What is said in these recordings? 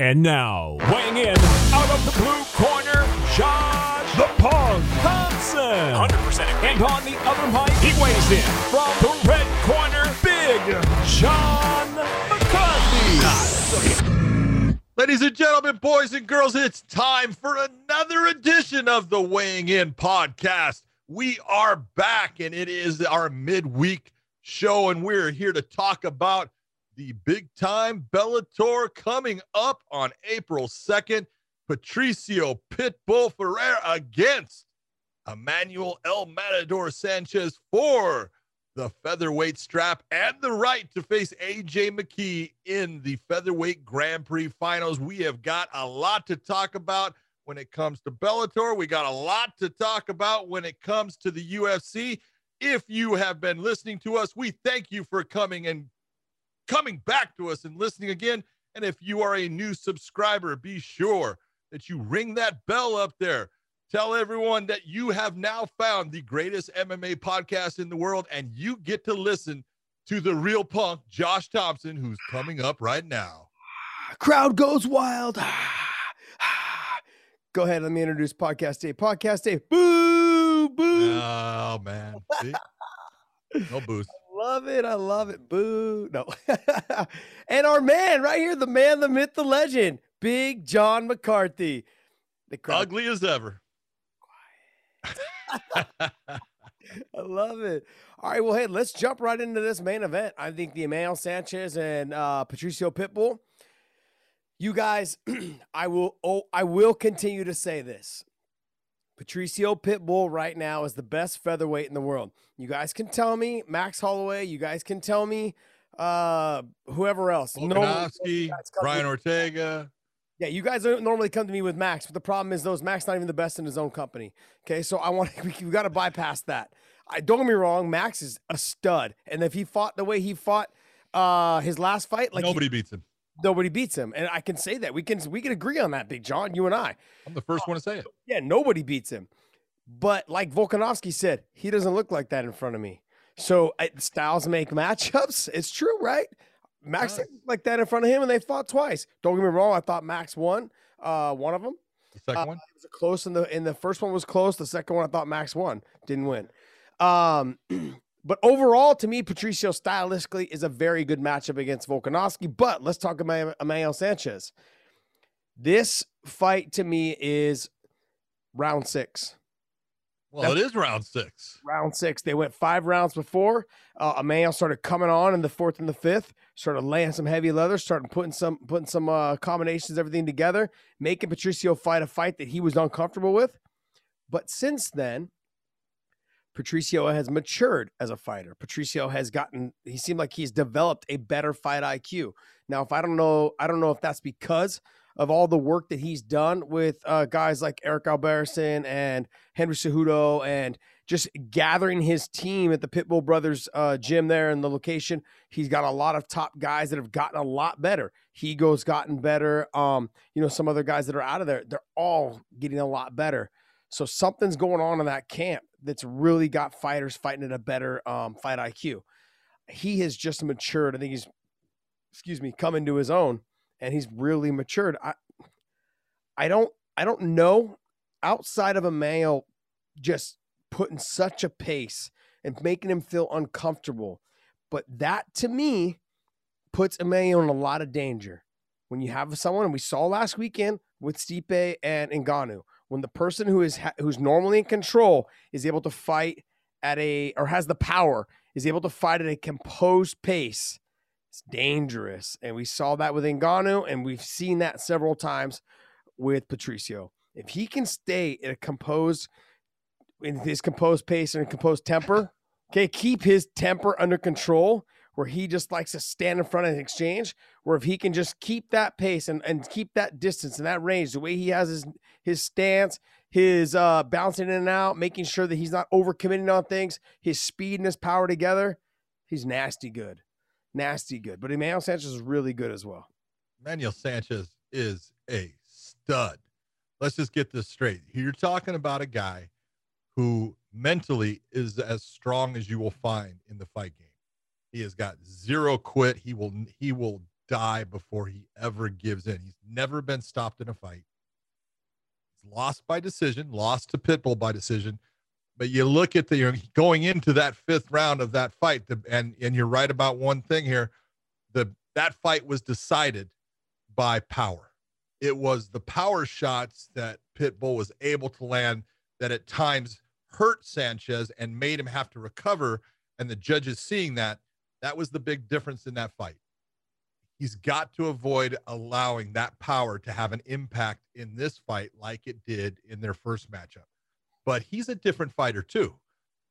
And now, weighing in out of the blue corner, Josh the Punk Thompson. 100% agree. And on the other mic, he weighs in from the red corner, Big John McCarthy. Ladies and gentlemen, boys and girls, it's time for another edition of the Weighing In podcast. We are back, and it is our midweek show, and we're here to talk about the big time Bellator coming up on April 2nd. Patricio Pitbull Freire against Emmanuel El Matador Sanchez for the featherweight strap and the right to face AJ McKee in the featherweight Grand Prix finals. We have got a lot to talk about when it comes to Bellator. We got a lot to talk about when it comes to the UFC. If you have been listening to us, we thank you for coming and coming back to us and listening again. And if you are a new subscriber, be sure that you ring that bell up there. Tell everyone that you have now found the greatest MMA podcast in the world, and you get to listen to the real punk, Josh Thompson, who's coming up right now. Crowd goes wild. Go ahead. Let me introduce Podcast Day. Podcast Day. Boo, boo. Oh, man. See? No boost. Love it. I love it. Boo. No. and our man right here, the man, the myth, the legend, Big John McCarthy. The crowd. Ugly as ever. I love it. All right, well, hey, let's jump right into this main event. I think the Emmanuel Sanchez and uh, Patricio Pitbull. You guys, I will. Oh, I will continue to say this. Patricio Pitbull right now is the best featherweight in the world. You guys can tell me Max Holloway. You guys can tell me uh, whoever else. No, Brian Ortega. Yeah, you guys don't normally come to me with Max, but the problem is those Max not even the best in his own company. Okay, so I want we, we got to bypass that. I don't get me wrong, Max is a stud, and if he fought the way he fought uh his last fight, like nobody he, beats him. Nobody beats him, and I can say that we can we can agree on that, Big John. You and I. I'm the first uh, one to say it. Yeah, nobody beats him, but like Volkanovski said, he doesn't look like that in front of me. So styles make matchups. It's true, right? Max nice. like that in front of him, and they fought twice. Don't get me wrong; I thought Max won uh, one of them. The second uh, one it was close in the in the first one was close. The second one I thought Max won, didn't win. Um, but overall, to me, Patricio stylistically is a very good matchup against Volkanovski. But let's talk about Emmanuel Sanchez. This fight to me is round six. Well, That's, it is round six. Round six. They went five rounds before. Uh, Emmanuel started coming on in the fourth and the fifth. Started laying some heavy leather. Started putting some putting some uh, combinations, everything together, making Patricio fight a fight that he was uncomfortable with. But since then, Patricio has matured as a fighter. Patricio has gotten. He seemed like he's developed a better fight IQ. Now, if I don't know, I don't know if that's because of all the work that he's done with uh, guys like Eric Albarracin and Henry Cejudo and just gathering his team at the Pitbull Brothers uh, gym there in the location. He's got a lot of top guys that have gotten a lot better. Higo's gotten better. Um, you know, some other guys that are out of there, they're all getting a lot better. So something's going on in that camp that's really got fighters fighting at a better um, fight IQ. He has just matured. I think he's, excuse me, come into his own and he's really matured. I I don't I don't know outside of Emmanuel just putting such a pace and making him feel uncomfortable. But that to me puts Emmanuel in a lot of danger. When you have someone, and we saw last weekend with Stipe and Ngannou, when the person who is who's normally in control is able to fight at a or has the power is able to fight at a composed pace it's dangerous. And we saw that with Ngannou, and we've seen that several times with Patricio. If he can stay in a composed, in his composed pace and composed temper, okay, keep his temper under control, where he just likes to stand in front of an exchange, where if he can just keep that pace and, and keep that distance and that range, the way he has his his stance, his uh bouncing in and out, making sure that he's not overcommitting on things, his speed and his power together, he's nasty good nasty good. But Emmanuel Sanchez is really good as well. Emmanuel Sanchez is a stud. Let's just get this straight. You're talking about a guy who mentally is as strong as you will find in the fight game. He has got zero quit. He will he will die before he ever gives in. He's never been stopped in a fight. He's lost by decision, lost to Pitbull by decision. But you look at the going into that fifth round of that fight, the, and and you're right about one thing here. The that fight was decided by power. It was the power shots that Pitbull was able to land that at times hurt Sanchez and made him have to recover. And the judges seeing that, that was the big difference in that fight. He's got to avoid allowing that power to have an impact in this fight like it did in their first matchup. But he's a different fighter, too.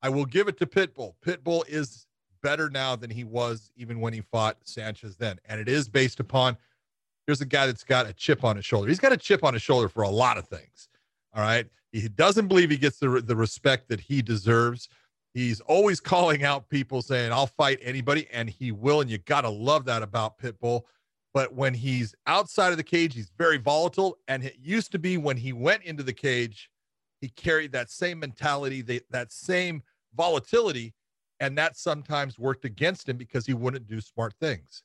I will give it to Pitbull. Pitbull is better now than he was even when he fought Sanchez then. And it is based upon here's a guy that's got a chip on his shoulder. He's got a chip on his shoulder for a lot of things. All right. He doesn't believe he gets the, the respect that he deserves. He's always calling out people saying, I'll fight anybody, and he will. And you got to love that about Pitbull. But when he's outside of the cage, he's very volatile. And it used to be when he went into the cage, he carried that same mentality, that, same volatility. And that sometimes worked against him because he wouldn't do smart things.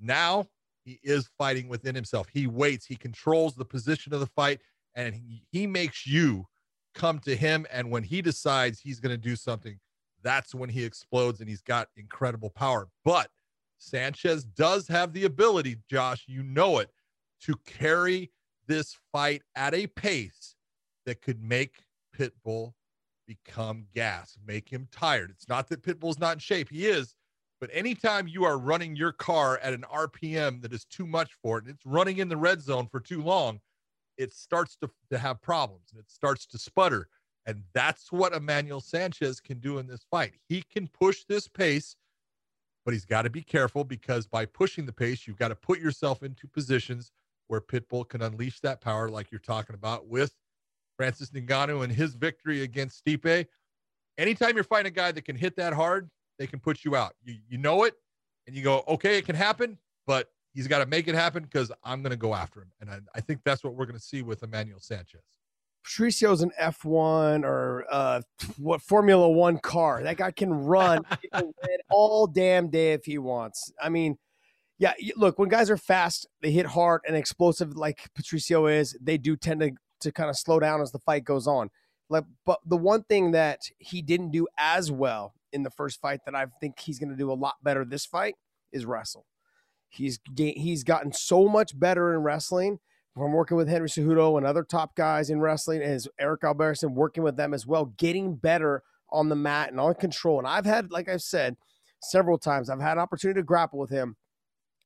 Now he is fighting within himself. He waits, he controls the position of the fight, and he, he makes you come to him. And when he decides he's going to do something, that's when he explodes and he's got incredible power. But Sanchez does have the ability, Josh, you know it, to carry this fight at a pace that could make Pitbull become gas, make him tired. It's not that Pitbull's not in shape, he is. But anytime you are running your car at an RPM that is too much for it, and it's running in the red zone for too long, it starts to, to have problems and it starts to sputter. And that's what Emmanuel Sanchez can do in this fight. He can push this pace, but he's got to be careful because by pushing the pace, you've got to put yourself into positions where Pitbull can unleash that power, like you're talking about with Francis Ngannou and his victory against Stipe. Anytime you're fighting a guy that can hit that hard, they can put you out. You, you know it, and you go, okay, it can happen, but he's got to make it happen because I'm going to go after him. And I, I think that's what we're going to see with Emmanuel Sanchez. Patricio's an F1 or uh, what Formula One car. That guy can run all damn day if he wants. I mean, yeah, look, when guys are fast, they hit hard and explosive like Patricio is, they do tend to, to kind of slow down as the fight goes on. Like, but the one thing that he didn't do as well in the first fight that I think he's going to do a lot better this fight is wrestle. He's he's gotten so much better in wrestling from working with Henry Cejudo and other top guys in wrestling, as Eric Albarracin working with them as well, getting better on the mat and on control. And I've had, like I've said several times, I've had an opportunity to grapple with him,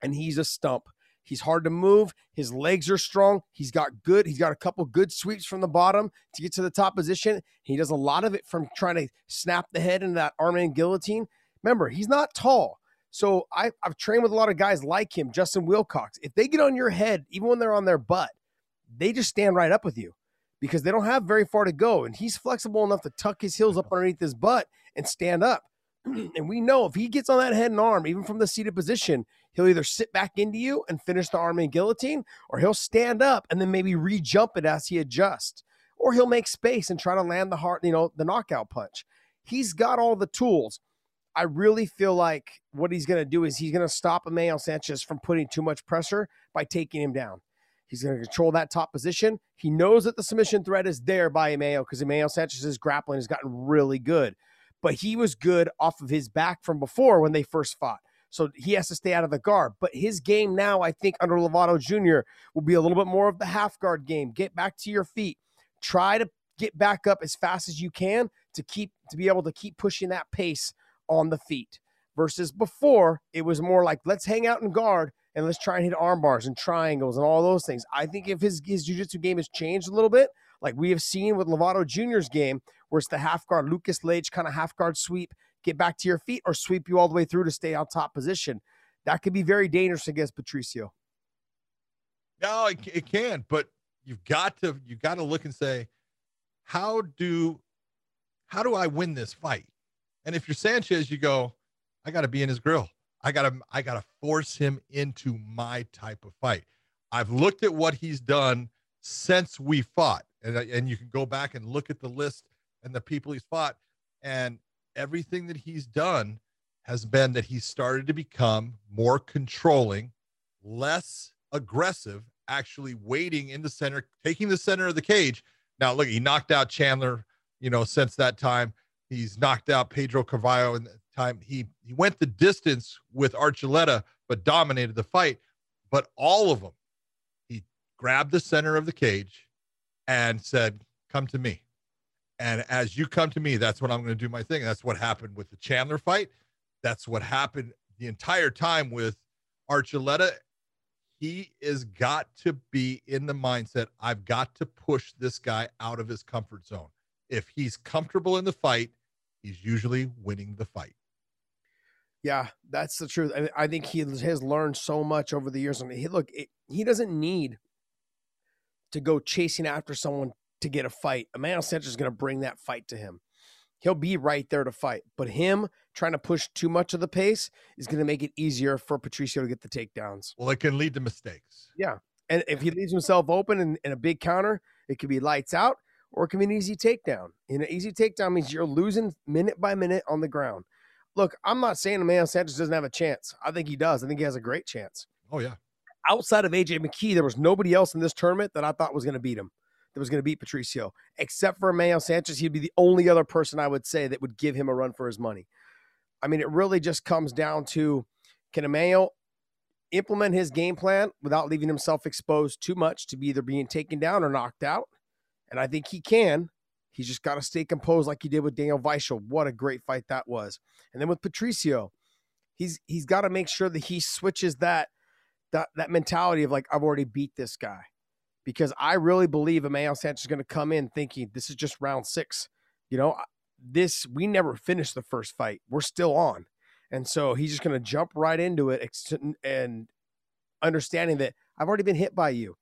and he's a stump. He's hard to move. His legs are strong. He's got good. He's got a couple good sweeps from the bottom to get to the top position. He does a lot of it from trying to snap the head into that arm and guillotine. Remember, he's not tall. So I, I've trained with a lot of guys like him, Justin Wilcox. If they get on your head, even when they're on their butt, they just stand right up with you because they don't have very far to go. And he's flexible enough to tuck his heels up underneath his butt and stand up. and we know if he gets on that head and arm, even from the seated position, he'll either sit back into you and finish the arm in guillotine, or he'll stand up and then maybe re-jump it as he adjusts, or he'll make space and try to land the heart, you know, the knockout punch. He's got all the tools. I really feel like what he's going to do is he's going to stop Emmanuel Sanchez from putting too much pressure by taking him down. He's going to control that top position. He knows that the submission threat is there by Emmanuel because Emmanuel Sanchez's grappling has gotten really good, but he was good off of his back from before when they first fought. So he has to stay out of the guard. But his game now, I think, under Lovato Jr., will be a little bit more of the half guard game. Get back to your feet. Try to get back up as fast as you can to keep to be able to keep pushing that pace on the feet versus before it was more like let's hang out and guard and let's try and hit arm bars and triangles and all those things. I think if his, his jiu-jitsu game has changed a little bit, like we have seen with Lovato Jr.'s game, where it's the half guard Lucas Leite kind of half guard sweep, get back to your feet or sweep you all the way through to stay on top position. That could be very dangerous against Patricio. No, it, it can, but you've got to you've got to look and say, how do how do I win this fight? And if you're Sanchez, you go, I got to be in his grill. I got to I got to force him into my type of fight. I've looked at what he's done since we fought, and and you can go back and look at the list and the people he's fought, and everything that he's done has been that he started to become more controlling, less aggressive, actually waiting in the center, taking the center of the cage. Now, look, he knocked out Chandler, you know, since that time. He's knocked out Pedro Carvalho in the time. He he went the distance with Archuleta, but dominated the fight. But all of them, he grabbed the center of the cage and said, Come to me. And as you come to me, that's when I'm going to do my thing. That's what happened with the Chandler fight. That's what happened the entire time with Archuleta. He is got to be in the mindset I've got to push this guy out of his comfort zone. If he's comfortable in the fight, he's usually winning the fight. Yeah, that's the truth. I, I think he has learned so much over the years. I mean, he, look, it, he doesn't need to go chasing after someone to get a fight. Emmanuel Sanchez is going to bring that fight to him. He'll be right there to fight. But him trying to push too much of the pace is going to make it easier for Patricio to get the takedowns. Well, it can lead to mistakes. Yeah. And if he leaves himself open in, in a big counter, it could be lights out or it can be an easy takedown. And an easy takedown means you're losing minute by minute on the ground. Look, I'm not saying Emmanuel Sanchez doesn't have a chance. I think he does. I think he has a great chance. Oh, yeah. Outside of AJ McKee, there was nobody else in this tournament that I thought was going to beat him, that was going to beat Patricio, except for Emmanuel Sanchez. He'd be the only other person I would say that would give him a run for his money. I mean, it really just comes down to can Emmanuel implement his game plan without leaving himself exposed too much to be either being taken down or knocked out? And I think he can. He's just got to stay composed like he did with Daniel Weichel. What a great fight that was. And then with Patricio, he's he's got to make sure that he switches that that that mentality of like I've already beat this guy. Because I really believe Emmanuel Sanchez is going to come in thinking this is just round 6. You know, this we never finished the first fight. We're still on. And so he's just going to jump right into it and understanding that I've already been hit by you.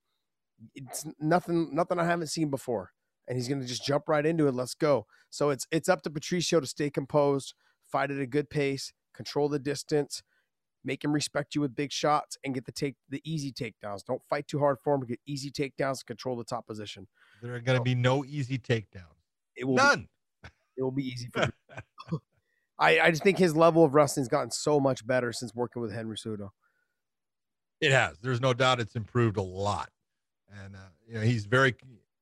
It's nothing nothing I haven't seen before and he's going to just jump right into it. Let's go. So it's it's up to Patricio to stay composed, fight at a good pace, control the distance, make him respect you with big shots, and get the take the easy takedowns. Don't fight too hard for him. Get easy takedowns. Control the top position. There are going to so, be no easy takedowns. It will none. Be, it will be easy for. I I just think his level of wrestling's gotten so much better since working with Henry Cejudo. It has. There's no doubt it's improved a lot, and uh, you know he's very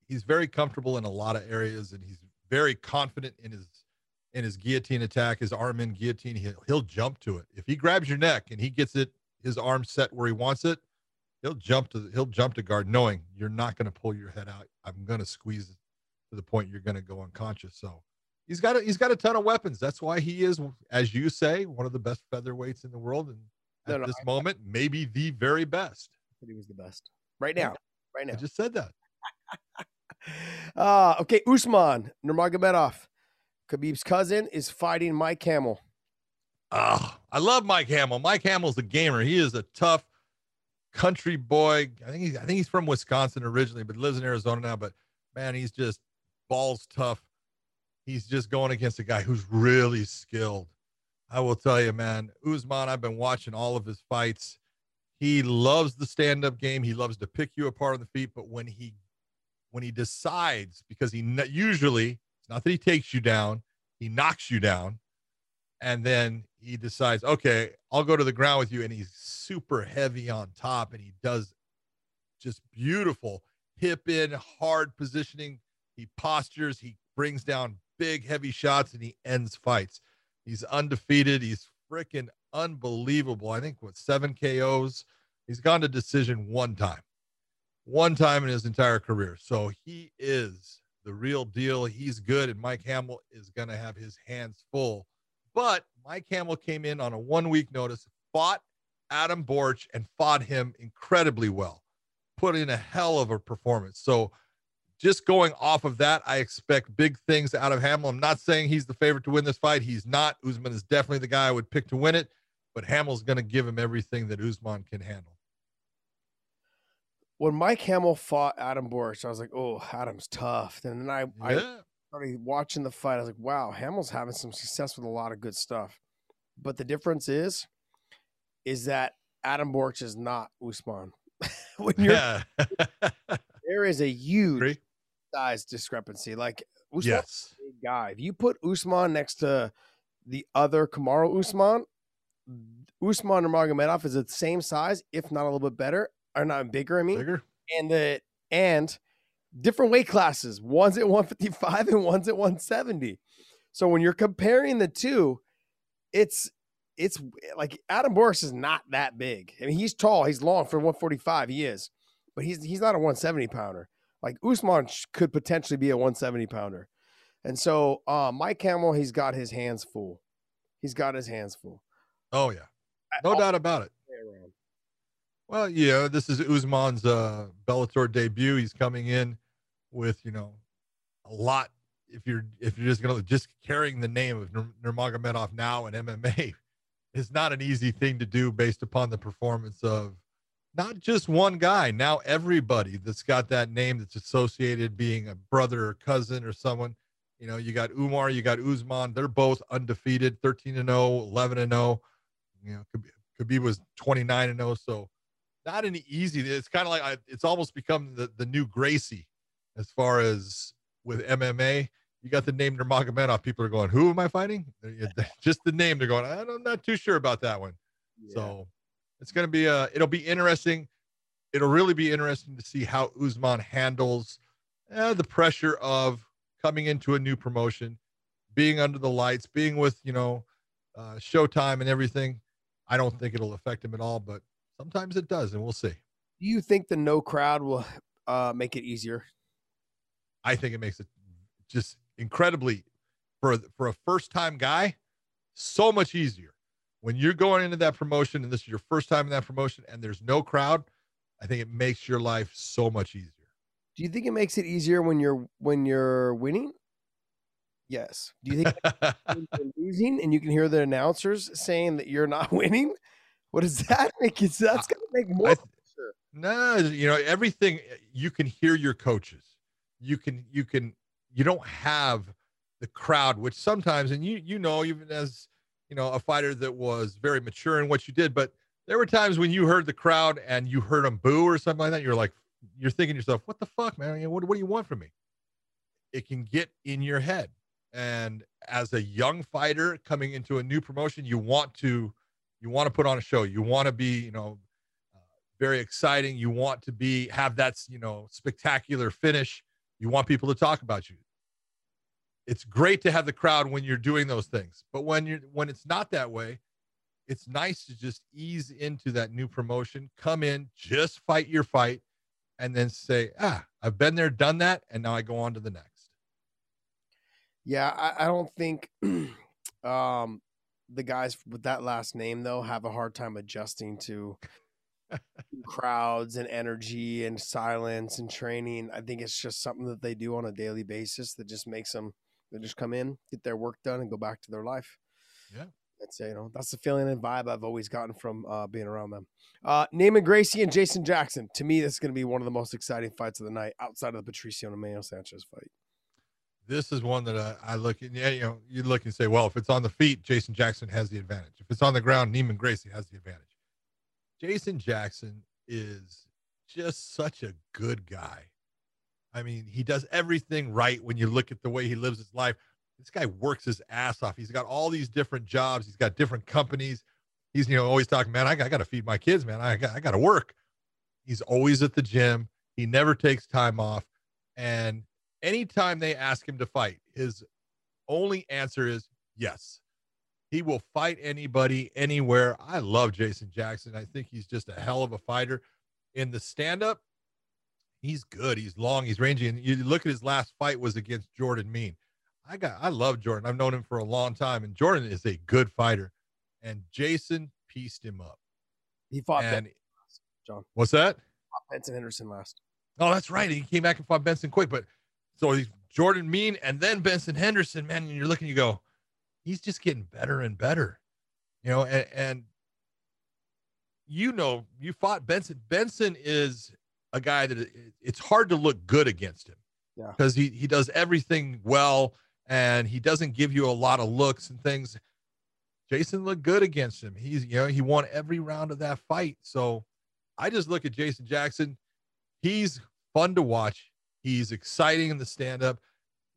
he's very comfortable in a lot of areas, and he's very confident in his in his guillotine attack, his arm in guillotine. He'll, he'll jump to it if he grabs your neck and he gets it his arm set where he wants it. He'll jump to he'll jump to guard, knowing you're not going to pull your head out. I'm going to squeeze it to the point you're going to go unconscious. So he's got a, he's got a ton of weapons. That's why he is, as you say, one of the best featherweights in the world, and at no, no, this I, moment, maybe the very best. he was the best right now. Right now, I just said that. Uh, okay, Usman Nurmagomedov, Khabib's cousin, is fighting Mike Hamel. Oh, I love Mike Hamel. Mike Hamel's a gamer. He is a tough country boy. I think he's I think he's from Wisconsin originally, but lives in Arizona now. But man, he's just balls tough. He's just going against a guy who's really skilled. I will tell you, man, Usman, I've been watching all of his fights. He loves the stand-up game. He loves to pick you apart on the feet, but when he when he decides, because he usually it's not that he takes you down, he knocks you down, and then he decides, okay, I'll go to the ground with you, and he's super heavy on top, and he does just beautiful hip in, hard positioning. He postures, he brings down big, heavy shots, and he ends fights. He's undefeated. He's freaking unbelievable. I think what seven KOs. He's gone to decision one time one time in his entire career. So he is the real deal. He's good, and Mike Hamel is going to have his hands full. But Mike Hamel came in on a one week notice, fought Adam Borics, and fought him incredibly well, put in a hell of a performance. So just going off of that, I expect big things out of Hamel. I'm not saying he's the favorite to win this fight. He's not. Usman is definitely the guy I would pick to win it, but Hamel's going to give him everything that Usman can handle when Mike Hamel fought Adam Borics, I was like, oh, Adam's tough. And then I, yeah. I started watching the fight. I was like, wow, Hamel's having some success with a lot of good stuff. But the difference is, is that Adam Borch is not Usman. when you're yeah. there is a huge Agree? size discrepancy. Like Usman's yes. guy. If you put Usman next to the other Kamaru Usman, Usman Nurmagomedov is the same size, if not a little bit better, or not bigger. I mean, Bigger. and the and different weight classes. One's at 155 and one's at 170. So when you're comparing the two, it's it's like Adam Borics is not that big. I mean, he's tall, he's long for 145. He is, but he's he's not a 170 pounder. Like Usman could potentially be a 170 pounder. And so uh Mike Hamel, he's got his hands full. He's got his hands full. Oh yeah, no doubt about it. Well, yeah, this is Usman's uh, Bellator debut. He's coming in with you know a lot. If you're if you're just gonna just carrying the name of Nur- Nurmagomedov now in MMA is not an easy thing to do based upon the performance of not just one guy. Now everybody that's got that name that's associated being a brother or cousin or someone. You know, you got Umar, you got Usman. They're both undefeated, 13 and 0, 11 and 0. You know, Khabib, Khabib was 29 and 0. So not an easy. It's kind of like I, it's almost become the the new Gracie as far as with MMA. You got the name Nurmagomedov. People are going, "Who am I fighting?" Just the name. They're going, "I'm not too sure about that one." So it's going to be uh it'll be interesting. It'll really be interesting to see how Usman handles uh, the pressure of coming into a new promotion, being under the lights, being with you know uh, Showtime and everything. I don't think it'll affect him at all, but sometimes it does, and we'll see. Do you think the no crowd will uh, make it easier? I think it makes it just incredibly for for a first time guy so much easier when you're going into that promotion and this is your first time in that promotion and there's no crowd. I think it makes your life so much easier. Do you think it makes it easier when you're when you're winning? Yes. Do you think losing and you can hear the announcers saying that you're not winning? What does that make? It that's gonna make more. I th- pressure. No, you know everything. Eh, you can hear your coaches. You can you can you don't have the crowd, which sometimes, and you you know, even as you know, a fighter that was very mature in what you did, but there were times when you heard the crowd and you heard them boo or something like that. You're like, you're thinking to yourself, what the fuck, man? What what do you want from me? It can get in your head, and as a young fighter coming into a new promotion, you want to you want to put on a show. You want to be, you know, very exciting. You want to be have that you know spectacular finish. You want people to talk about you. It's great to have the crowd when you're doing those things, but when you're when it's not that way, it's nice to just ease into that new promotion. Come in, just fight your fight, and then say, "Ah, I've been there, done that, and now I go on to the next." Yeah, I, I don't think um, the guys with that last name though have a hard time adjusting to crowds and energy and silence and training. I think it's just something that they do on a daily basis that just makes them they just come in, get their work done, and go back to their life. Yeah. That's you know that's the feeling and vibe I've always gotten from uh, being around them. Uh, Neiman Gracie and Jason Jackson. To me, this is going to be one of the most exciting fights of the night, outside of the Patricio and Emmanuel Sanchez fight. This is one that I, I look at. Yeah, you know, you look and say, "Well, if it's on the feet, Jason Jackson has the advantage. If it's on the ground, Neiman Gracie has the advantage." Jason Jackson is just such a good guy. I mean, he does everything right when you look at the way he lives his life. This guy works his ass off. He's got all these different jobs. He's got different companies. He's, you know, always talking, man, I, got- I got to feed my kids, man. I got, I got to work. He's always at the gym. He never takes time off. And anytime they ask him to fight, his only answer is yes. He will fight anybody, anywhere. I love Jason Jackson. I think he's just a hell of a fighter. In the stand up, he's good. He's long. He's rangy. And you look at his last fight was against Jordan Mein. I got I love Jordan. I've known him for a long time, and Jordan is a good fighter. And Jason pieced him up. He fought And Ben, John. what's that? Benson Henderson last. Oh, that's right. He came back and fought Benson quick. But so he's Jordan Mein and then Benson Henderson, man. And you're looking, you go, he's just getting better and better. You know, and, and you know, you fought Benson. Benson is a guy that it's hard to look good against him. Yeah. Because he he does everything well and he doesn't give you a lot of looks and things. Jason looked good against him. He's you know, he won every round of that fight. So I just look at Jason Jackson. He's fun to watch. He's exciting in the stand up.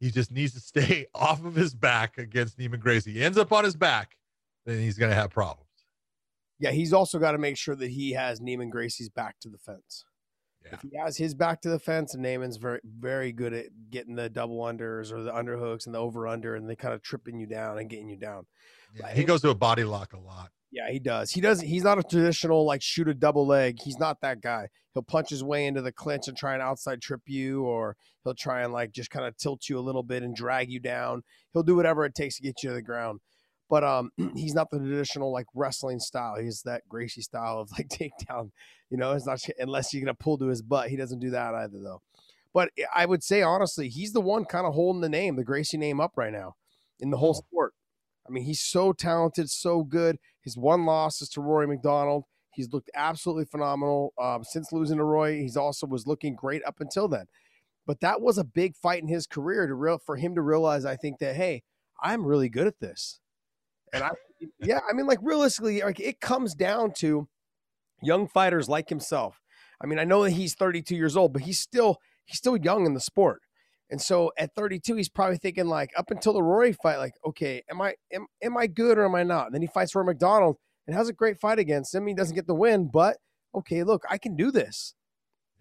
He just needs to stay off of his back against Neiman Gracie. He ends up on his back, then he's going to have problems. Yeah, he's also got to make sure that he has Neiman Gracie's back to the fence. Yeah. If he has his back to the fence, and Neiman's very very good at getting the double unders or the underhooks and the over under, and they kind of tripping you down and getting you down. Yeah, he goes to a body lock a lot. Yeah, he does. He doesn't. He's not a traditional like shoot a double leg. He's not that guy. He'll punch his way into the clinch and try and outside trip you, or he'll try and like just kind of tilt you a little bit and drag you down. He'll do whatever it takes to get you to the ground. But um, he's not the traditional like wrestling style. He's that Gracie style of like takedown. You know, it's not unless you're gonna pull to his butt. He doesn't do that either though. But I would say honestly, he's the one kind of holding the name, the Gracie name up right now in the whole sport. I mean, he's so talented, so good. His one loss is to Rory MacDonald. He's looked absolutely phenomenal um, since losing to Roy. He's also was looking great up until then. But that was a big fight in his career to real for him to realize. I think that hey, I'm really good at this, and I yeah, I mean, like realistically, like it comes down to young fighters like himself. I mean, I know that he's 32 years old, but he's still he's still young in the sport. And so at 32, he's probably thinking like up until the Rory fight, like, okay, am I am, am I good or am I not? And then he fights Rory MacDonald and has a great fight against him. He doesn't get the win, but okay, look, I can do this.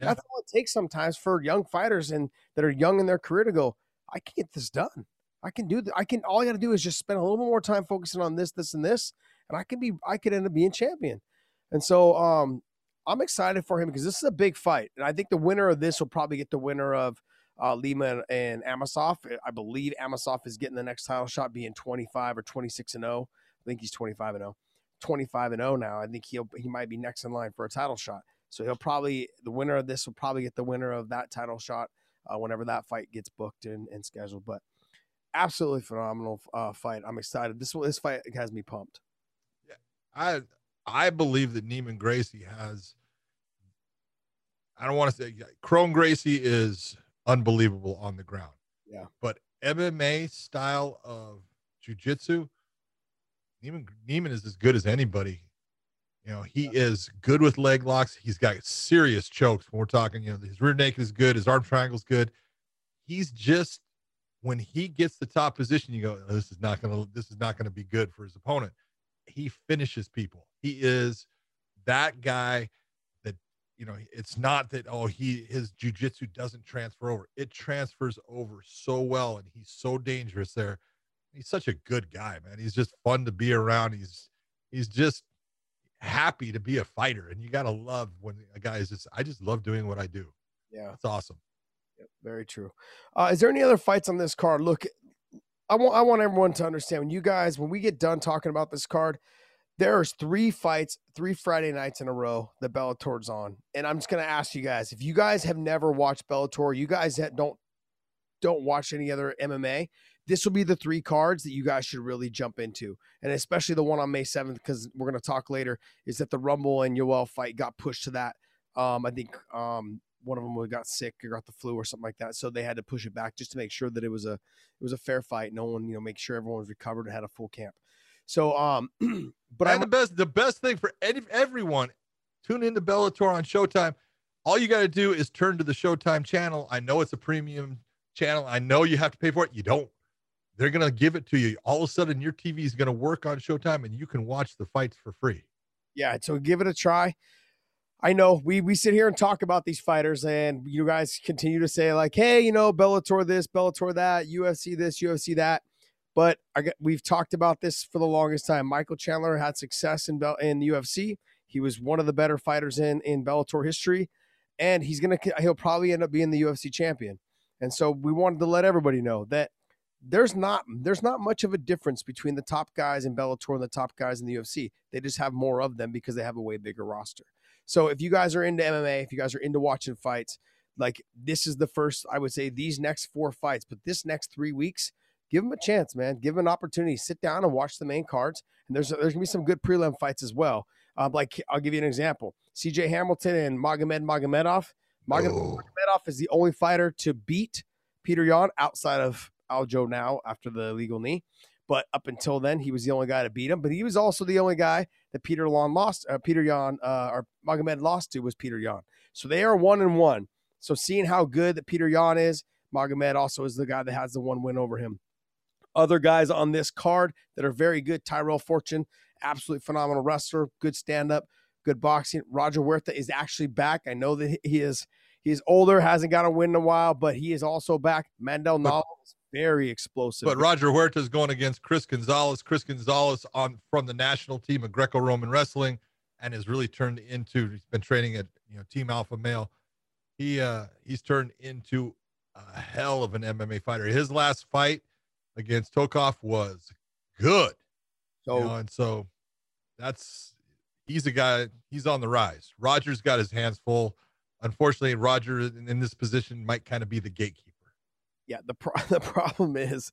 Yeah. That's all it takes sometimes for young fighters and that are young in their career to go, I can get this done. I can do that. I can all I gotta do is just spend a little bit more time focusing on this, this, and this, and I can be I could end up being champion. And so um I'm excited for him because this is a big fight. And I think the winner of this will probably get the winner of uh, Lima and, and Amosov. I believe Amosov is getting the next title shot, being 25 or 26 and 0. I think he's 25 and 0. 25 and 0 now. I think he'll he might be next in line for a title shot. So he'll probably the winner of this will probably get the winner of that title shot uh, whenever that fight gets booked and, and scheduled. But absolutely phenomenal uh, fight. I'm excited. This this fight has me pumped. Yeah, I I believe that Neiman Gracie has. I don't want to say Kron Gracie is unbelievable on the ground. Yeah. But MMA style of jujitsu, Neiman, Neiman is as good as anybody. You know, he is good with leg locks. He's got serious chokes when we're talking, you know, his rear naked is good, his arm triangle is good. He's just when he gets the top position, you go, oh, this is not gonna this is not gonna be good for his opponent. He finishes people. He is that guy you know, it's not that oh he his jujitsu doesn't transfer over. It transfers over so well, and he's so dangerous there. He's such a good guy, man. He's just fun to be around. He's he's just happy to be a fighter, and you gotta love when a guy is just. I just love doing what I do. Yeah, it's awesome. Yep, very true. Uh, is there any other fights on this card? Look, I want I want everyone to understand when you guys when we get done talking about this card there's three fights, three Friday nights in a row that Bellator's on, and I'm just gonna ask you guys if you guys have never watched Bellator, you guys that don't don't watch any other MMA, this will be the three cards that you guys should really jump into, and especially the one on May 7th because we're gonna talk later. Is that the Rumble and Yoel fight got pushed to that? Um, I think um, one of them got sick or got the flu or something like that, so they had to push it back just to make sure that it was a it was a fair fight. No one, you know, make sure everyone was recovered and had a full camp. So, um, but I'm the best. The best thing for any, everyone, tune into Bellator on Showtime. All you got to do is turn to the Showtime channel. I know it's a premium channel. I know you have to pay for it. You don't. They're gonna give it to you. All of a sudden, your TV is gonna work on Showtime, and you can watch the fights for free. Yeah, so give it a try. I know we we sit here and talk about these fighters, and you guys continue to say like, "Hey, you know, Bellator this, Bellator that, UFC this, UFC that." But I get, we've talked about this for the longest time. Michael Chandler had success in Bell in the UFC. He was one of the better fighters in in Bellator history, and he's gonna he'll probably end up being the UFC champion. And so we wanted to let everybody know that there's not there's not much of a difference between the top guys in Bellator and the top guys in the UFC. They just have more of them because they have a way bigger roster. So if you guys are into MMA, if you guys are into watching fights, like this is the first I would say these next four fights, but this next three weeks give them a chance, man. Give them an opportunity. Sit down and watch the main cards. And there's there's gonna be some good prelim fights as well. Um, like I'll give you an example: C.J. Hamilton and Magomed Magomedov. Magomed oh. Magomedov is the only fighter to beat Petr Yan outside of Aljo now after the legal knee. But up until then, he was the only guy to beat him. But he was also the only guy that Petr Yan lost. Uh, Petr Yan uh, or Magomed lost to was Petr Yan. So they are one and one. So seeing how good that Petr Yan is, Magomed also is the guy that has the one win over him other guys on this card that are very good. Tyrell Fortune absolutely phenomenal wrestler, good stand up, good boxing. Roger Huerta is actually back. I know that he is he's older, hasn't got a win in a while, but he is also back. Mandel Nallo is very explosive. But Roger Huerta is going against Chris Gonzalez. Chris Gonzalez on from the national team of Greco-Roman wrestling and has really turned into he's been training at you know Team Alpha Male. He uh he's turned into a hell of an MMA fighter. His last fight against Tokov was good. so you know, and so that's he's a guy he's on the rise. Roger's got his hands full. Unfortunately, Roger in, in this position might kind of be the gatekeeper. yeah, the pro- the problem is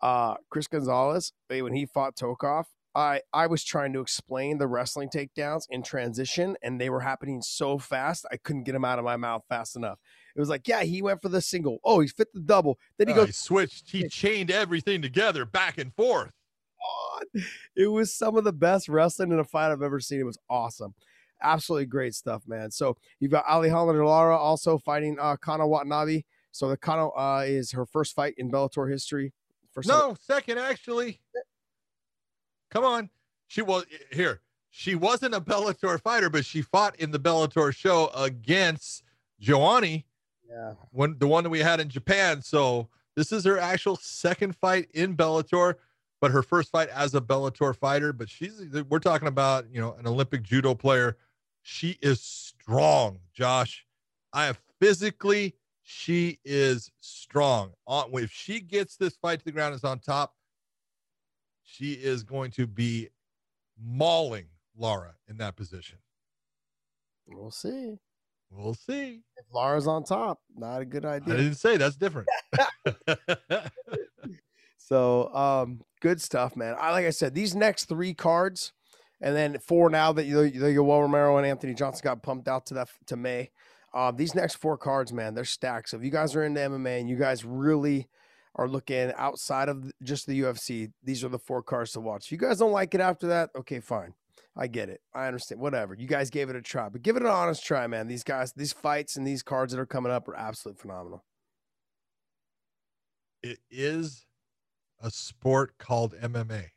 uh Chris Gonzalez, when he fought Tokov, I I was trying to explain the wrestling takedowns in transition and they were happening so fast I couldn't get them out of my mouth fast enough. It was like, yeah, he went for the single. Oh, he fit the double. Then he goes he switched, he chained everything together back and forth. on. It was some of the best wrestling in a fight I've ever seen. It was awesome. Absolutely great stuff, man. So you've got Alejandra Lara also fighting uh Kana Watanabe. So the Kana uh, is her first fight in Bellator history. First time- No, second actually. Come on. She was here. She wasn't a Bellator fighter, but she fought in the Bellator show against Joanne, Yeah. when the one that we had in Japan. So this is her actual second fight in Bellator, but her first fight as a Bellator fighter. But she's we're talking about you know an Olympic judo player. She is strong, Josh. I have physically, she is strong. On if she gets this fight to the ground is on top, she is going to be mauling Lara in that position. We'll see. We'll see. If Lara's on top, not a good idea. I didn't say that's different. So, um, good stuff, man. I like I said, these next three cards, and then four now that you the Yoel Romero and Anthony Johnson got pumped out to that to May. Uh, these next four cards, man, they're stacked. So if you guys are into MMA and you guys really are looking outside of just the UFC, these are the four cards to watch. If you guys don't like it after that, okay, fine. I get it. I understand. Whatever. You guys gave it a try, but give it an honest try, man. These guys, these fights and these cards that are coming up are absolutely phenomenal. it is a sport called MMA.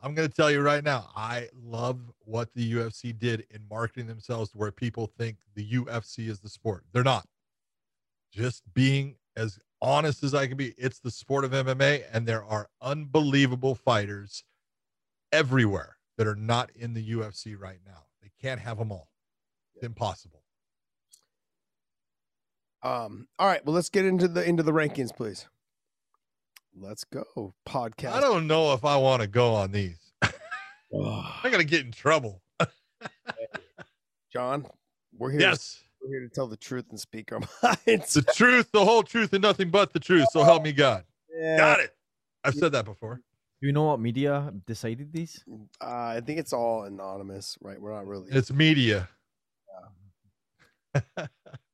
I'm going to tell you right now, I love what the UFC did in marketing themselves to where people think the UFC is the sport. They're not. Just being as honest as I can be, it's the sport of MMA, and there are unbelievable fighters everywhere that are not in the UFC right now. They can't have them all. It's impossible. Um, all right, well, let's get into the into the rankings, please. Let's go. Podcast. I don't know if I want to go on these. I'm to get in trouble. John, we're here. Yes. we're here to tell the truth and speak our minds. the truth, the whole truth, and nothing but the truth. So help me God. Yeah. Got it. I've said that before. Do you know what media decided these? Uh, I think it's all anonymous, right? We're not really. It's media.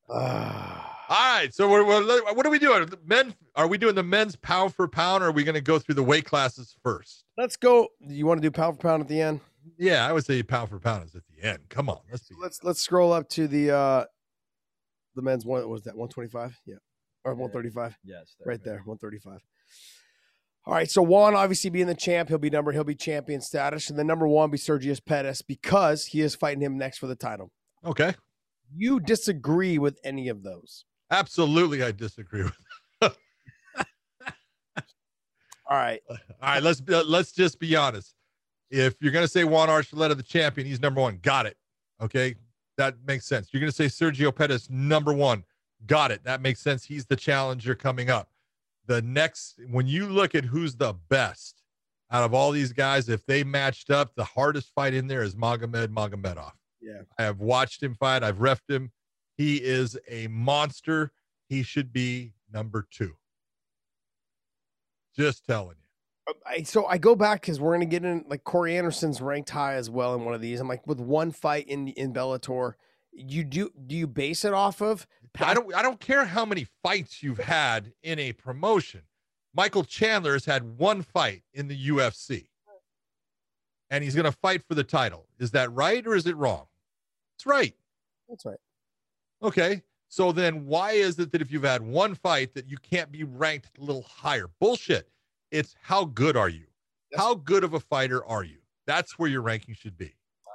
Ah. All right. So we're, we're what are we doing? Men, are we doing the men's pound for pound, or are we going to go through the weight classes first? let's go. You want to do pound for pound at the end? Yeah, I would say pound for pound is at the end. Come on, let's be. Let's let's scroll up to the uh the men's one. What was that? One twenty five? Yeah, or one thirty five? Yes, right there, 135. All right, so Juan obviously being the champ, he'll be number, he'll be champion status, and then number one be Sergio Pettis because he is fighting him next for the title. Okay. You disagree with any of those? Absolutely, I disagree with. All right, All right, let's uh, let's just be honest. If you're going to say Juan Archuleta the champion, he's number one. Got it. Okay, that makes sense. You're going to say Sergio Pettis number one. Got it. That makes sense. He's the challenger coming up. The next, when you look at who's the best out of all these guys, if they matched up, the hardest fight in there is Magomed Magomedov. Yeah. I have watched him fight. I've refed him. He is a monster. He should be number two. Just telling you. Um, I, so I go back because we're gonna get in like Corey Anderson's ranked high as well in one of these. I'm like with one fight in in Bellator, you do do you base it off of? I don't I don't care how many fights you've had in a promotion. Michael Chandler has had one fight in the UFC. And he's going to fight for the title. Is that right or is it wrong? It's right. That's right. Okay. So then why is it that if you've had one fight that you can't be ranked a little higher? Bullshit. It's how good are you? That's- How good of a fighter are you? That's where your ranking should be.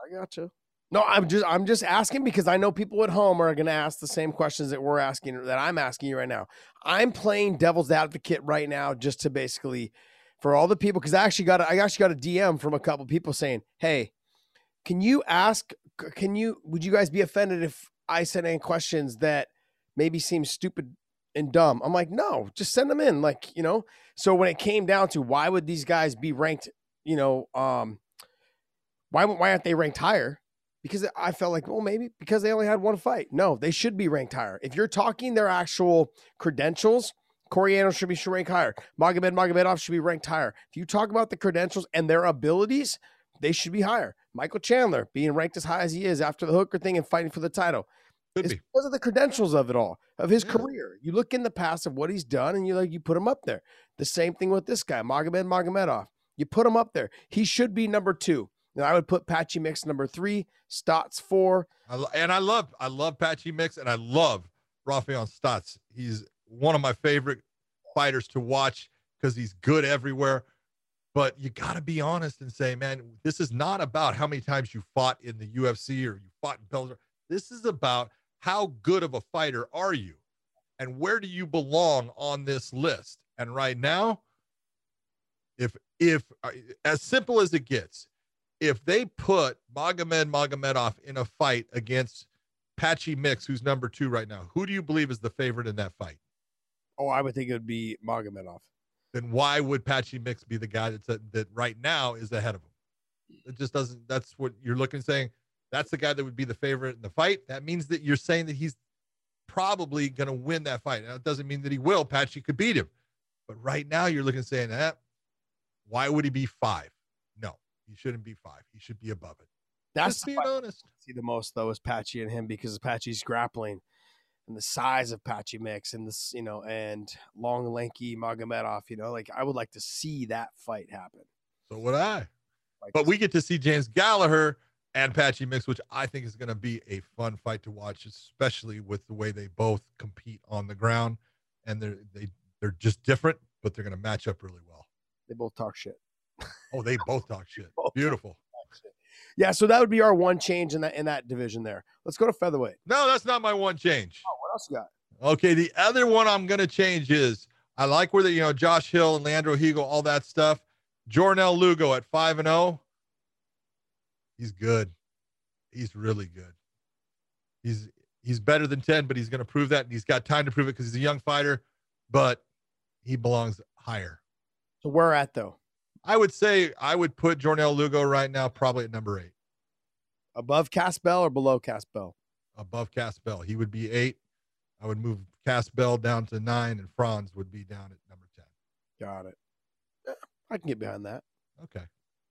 I got you. No, I'm just I'm just asking because I know people at home are going to ask the same questions that we're asking that I'm asking you right now. I'm playing devil's advocate right now just to basically for all the people because I actually got a, I actually got a DM from a couple people saying, "Hey, can you ask? Can you? Would you guys be offended if I sent in questions that maybe seem stupid and dumb?" I'm like, "No, just send them in." Like you know. So when it came down to why would these guys be ranked, you know, um, why why aren't they ranked higher? Because I felt like, well, maybe because they only had one fight. No, they should be ranked higher. If you're talking their actual credentials, Coriano should be ranked higher. Magomed Magomedov should be ranked higher. If you talk about the credentials and their abilities, they should be higher. Michael Chandler being ranked as high as he is after the Hooker thing and fighting for the title. Could It's be. because of the credentials of it all, of his Yeah. career. You look in the past of what he's done, and you like you put him up there. The same thing with this guy, Magomed Magomedov. You put him up there. He should be number two. And I would put Patchy Mix number three, Stots four. I, lo- and I love I love Patchy Mix and I love Rafael Stots. He's one of my favorite fighters to watch because he's good everywhere. But you got to be honest and say, man, this is not about how many times you fought in the UFC or you fought in Bellator. This is about how good of a fighter are you, and where do you belong on this list? And right now, if if uh, as simple as it gets, if they put Magomed Magomedov in a fight against Patchy Mix, who's number two right now, who do you believe is the favorite in that fight? Oh, I would think it would be Magomedov. Then why would Patchy Mix be the guy that's that right now is ahead of him? It just doesn't. That's what you're looking saying. That's the guy that would be the favorite in the fight. That means that you're saying that he's probably going to win that fight. Now, it doesn't mean that he will. Patchy could beat him, but right now you're looking saying that. Why would he be five? He shouldn't be five. He should be above it. That's Just being honest. I see the most though is Patchy and him because Patchy's grappling and the size of Patchy Mix and this, you know, and long, lanky Magomedov. You know, like I would like to see that fight happen. So would I. Like But we get to see James Gallagher and Patchy Mix, which I think is going to be a fun fight to watch, especially with the way they both compete on the ground, and they're they they're just different, but they're going to match up really well. they both talk shit. Oh, they both talk shit. Both talk Beautiful. Yeah, so that would be our one change in that in that division there. Let's go to featherweight. No, that's not my one change. Oh, what else you got? Okay, the other one I'm going to change is I like where the you know Josh Hill and Leandro Higo, all that stuff. Jornel Lugo at five and zero. He's good. He's really good. He's he's better than ten, but he's going to prove that, and he's got time to prove it because he's a young fighter. But he belongs higher. So where at though? I would say I would put Jornel Lugo right now probably at number eight, Above Casbell or below Casbell? above Casbell. He would be eight. I would move Casbell down to nine, and Franz would be down at number ten. Got it. Yeah, I can get behind that. Okay.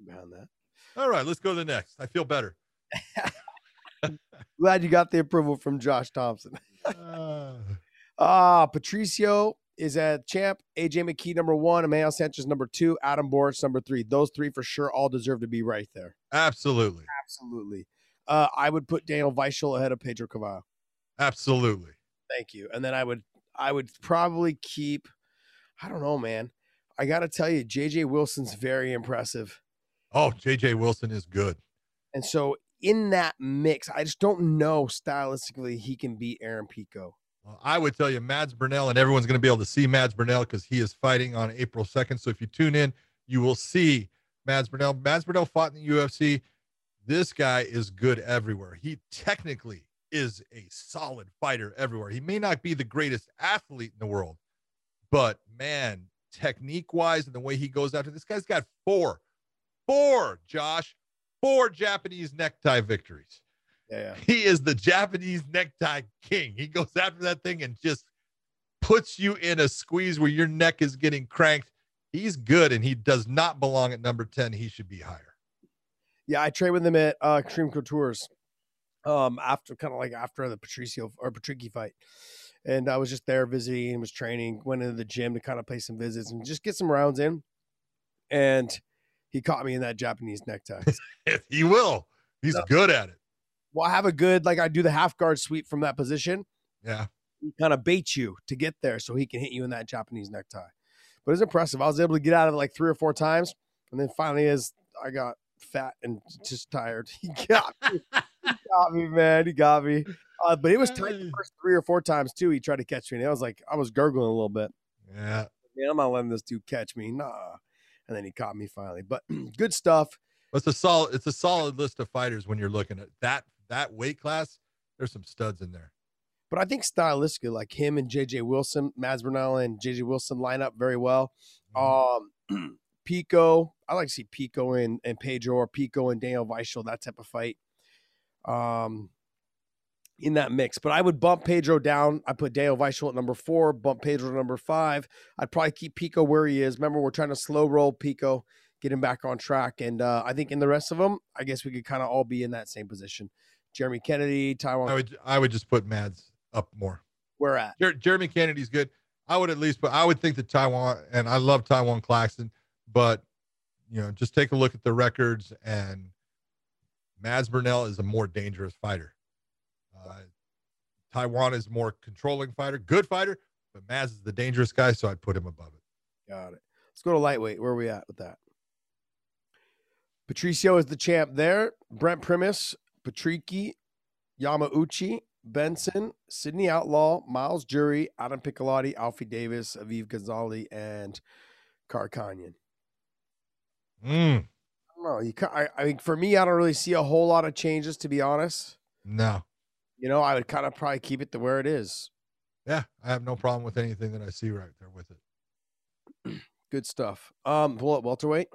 Behind that. All right, let's go to the next. I feel better. Glad you got the approval from Josh Thompson. Uh, Ah, Patricio is a champ. AJ McKee number one. Emmanuel Sanchez number two. Adam Borics number three. Those three for sure all deserve to be right there. absolutely. Absolutely. Uh, I would put Daniel Weichel ahead of Pedro Carvalho. Absolutely. Thank you. And then I would I would probably keep. I don't know, man. I got to tell you, JJ Wilson's very impressive. Oh, JJ Wilson is good. And so in that mix, I just don't know stylistically he can beat Aaron Pico. I would tell you, Mads Burnell, and everyone's going to be able to see Mads Burnell because he is fighting on April 2nd. So if you tune in, you will see Mads Burnell. Mads Burnell fought in the UFC. This guy is good everywhere. He technically is a solid fighter everywhere. He may not be the greatest athlete in the world, but man, technique wise and the way he goes after this guy's got four, four, Josh, four Japanese necktie victories. Yeah, yeah. He is the Japanese necktie king. He goes after that thing and just puts you in a squeeze where your neck is getting cranked. He's good and he does not belong at number 10. He should be higher. Yeah, I trained with him at uh, Extreme Couture's um, after kind of like after the Patricio or Patricky fight. And I was just there visiting, and was training, went into the gym to kind of pay some visits and just get some rounds in. And he caught me in that Japanese necktie. he will. He's good at it. Well, I have a good, like I do the half guard sweep from that position. Yeah. He kind of baits you to get there so he can hit you in that Japanese necktie. But it's impressive. I was able to get out of it like three or four times. And then finally, as I got fat and just tired. He got me. he got me, man. He got me. Uh, but it was tight the first three or four times too. He tried to catch me, and I was like, I was gurgling a little bit. Yeah. Man, I'm not letting this dude catch me. Nah. And then he caught me finally. But good stuff. It's a solid. It's a solid list of fighters when you're looking at that that weight class. There's some studs in there. But I think stylistically, like him and JJ Wilson, Masvidal and JJ Wilson line up very well. Mm-hmm. Um, Pico, I like to see Pico and, and Pedro or Pico and Daniel Weichel, that type of fight. Um, in that mix, but I would bump Pedro down. I put Daniel Weichel at number four, bump Pedro to number five. I'd probably keep Pico where he is. Remember, we're trying to slow roll Pico, get him back on track, and uh, I think in the rest of them, I guess we could kind of all be in that same position. Jeremy Kennedy, Tywan. I would I would just put Mads up more. Where at? Jer- Jeremy Kennedy's good. I would at least put. I would think that Tywan and I love Tywan Claxton, but you know, just take a look at the records and Mads Burnell is a more dangerous fighter. Uh, Tywan is more controlling fighter, good fighter, but Mads is the dangerous guy, so I'd put him above it. Got it. Let's go to lightweight. Where are we at with that? Patricio is the champ there. Brent Primus, Patricky, Yamauchi, Benson, Sidney Outlaw, Myles Jury, Adam Piccolotti, Alfie Davis, Aviv Gozali, and Carcanyon. Mm, I don't know. You, I, I mean, for me, I don't really see a whole lot of changes, to be honest. no, You know, I would kind of probably keep it to where it is. yeah, I have no problem with anything that I see right there with it. Good stuff. Um, pull up welterweight.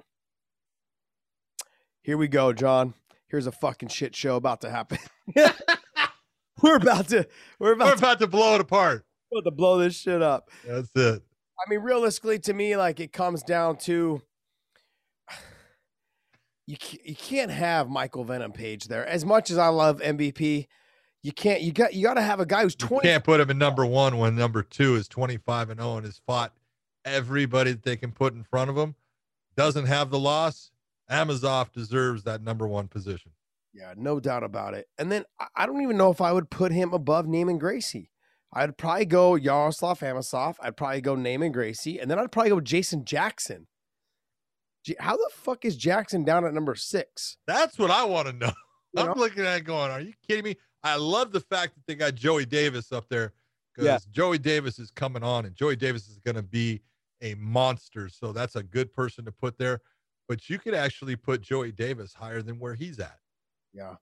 Here we go, John. Here's a fucking shit show about to happen. we're about to we're about We're to, about to blow it apart. about to blow this shit up. That's it. I mean, realistically, to me, like it comes down to you. You can't have Michael Venom Page there. As much as I love MVP, you can't. You got. You got to have a guy who's You twenty. can't put him in number one when number two is 25 and 0 and has fought everybody that they can put in front of him. Doesn't have the loss. Amosov deserves that number one position. Yeah, no doubt about it. And then I- don't even know if I would put him above Neiman Gracie. I'd probably go Yaroslav Amosov. I'd probably go Neiman Gracie, and then I'd probably go Jason Jackson. How the fuck is Jackson down at number six? That's what I want to know. You I'm know? looking at it going, are you kidding me? I love the fact that they got Joey Davis up there because Yeah. Joey Davis is coming on and Joey Davis is going to be a monster. So that's a good person to put there. But you could actually put Joey Davis higher than where he's at. Yeah.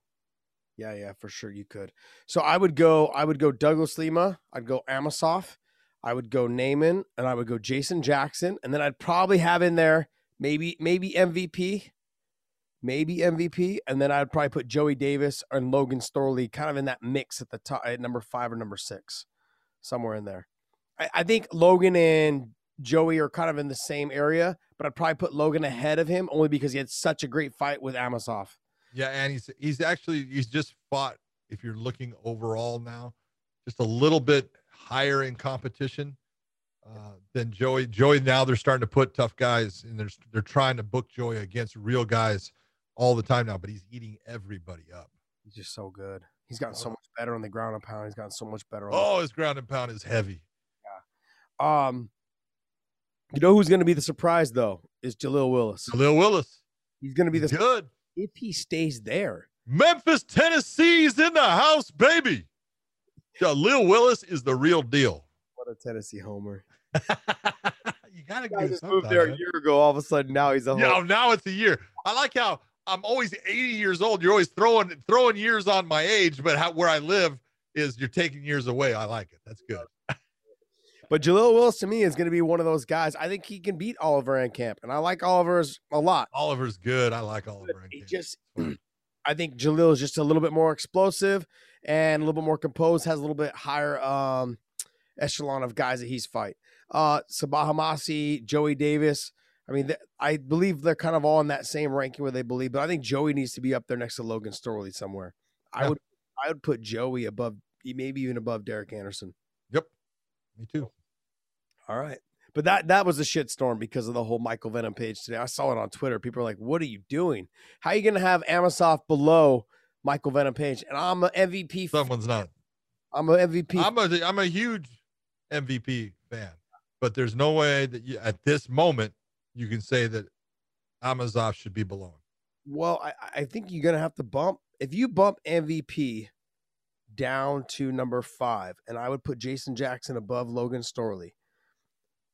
Yeah, yeah, for sure you could. So I would go, I would go Douglas Lima, I'd go Amosov, I would go Neiman, and I would go Jason Jackson, and then I'd probably have in there maybe maybe MVP, maybe MVP, and then I'd probably put Joey Davis and Logan Storley kind of in that mix at the top at number five or number six, somewhere in there. I, I think Logan and Joey are kind of in the same area, but I'd probably put Logan ahead of him only because he had such a great fight with Amosov. Yeah, and he's he's actually he's just fought. If you're looking overall now, just a little bit higher in competition uh, than Joey. Joey now they're starting to put tough guys, and they're they're trying to book Joey against real guys all the time now. But he's eating everybody up. He's just so good. He's gotten so much better on the ground and pound. He's gotten so much better. On Oh, his ground and pound is heavy. the- um, you know who's going to be the surprise though is Jaleel Willis. Lil Willis, He's going to be the good. if he stays there. Memphis, Tennessee's in the house, baby. Lil Willis is the real deal. What a Tennessee homer! you gotta just moved there a year ago. All of a sudden, now he's a Yeah, now it's a year. I like how I'm always 80 years old. You're always throwing throwing years on my age, but how where I live is you're taking years away. I like it. That's good. But Jaleel Willis to me is going to be one of those guys. I think he can beat Oliver Enkamp, and I like Oliver's a lot. Oliver's good. I like Oliver. He just, I think Jaleel is just a little bit more explosive and a little bit more composed. Has a little bit higher um, echelon of guys that he's fight. Uh, Sabah Homasi, Joey Davis. I mean, th- I believe they're kind of all in that same ranking where they believe, but I think Joey needs to be up there next to Logan Storley somewhere. I would, I would put Joey above, maybe even above Derek Anderson. Yep. Me too. All right. But that that was a shitstorm because of the whole Michael Venom page today. I saw it on Twitter. People are like, "What are you doing? How are you going to have Amosov below Michael Venom page?" And I'm an MVP. Someone's not. I'm an MVP. I'm a I'm a huge MVP fan, but there's no way that you, at this moment you can say that Amosov should be below him. Well, I, I think you're gonna have to bump if you bump MVP down to number five, and I would put Jason Jackson above Logan Storley.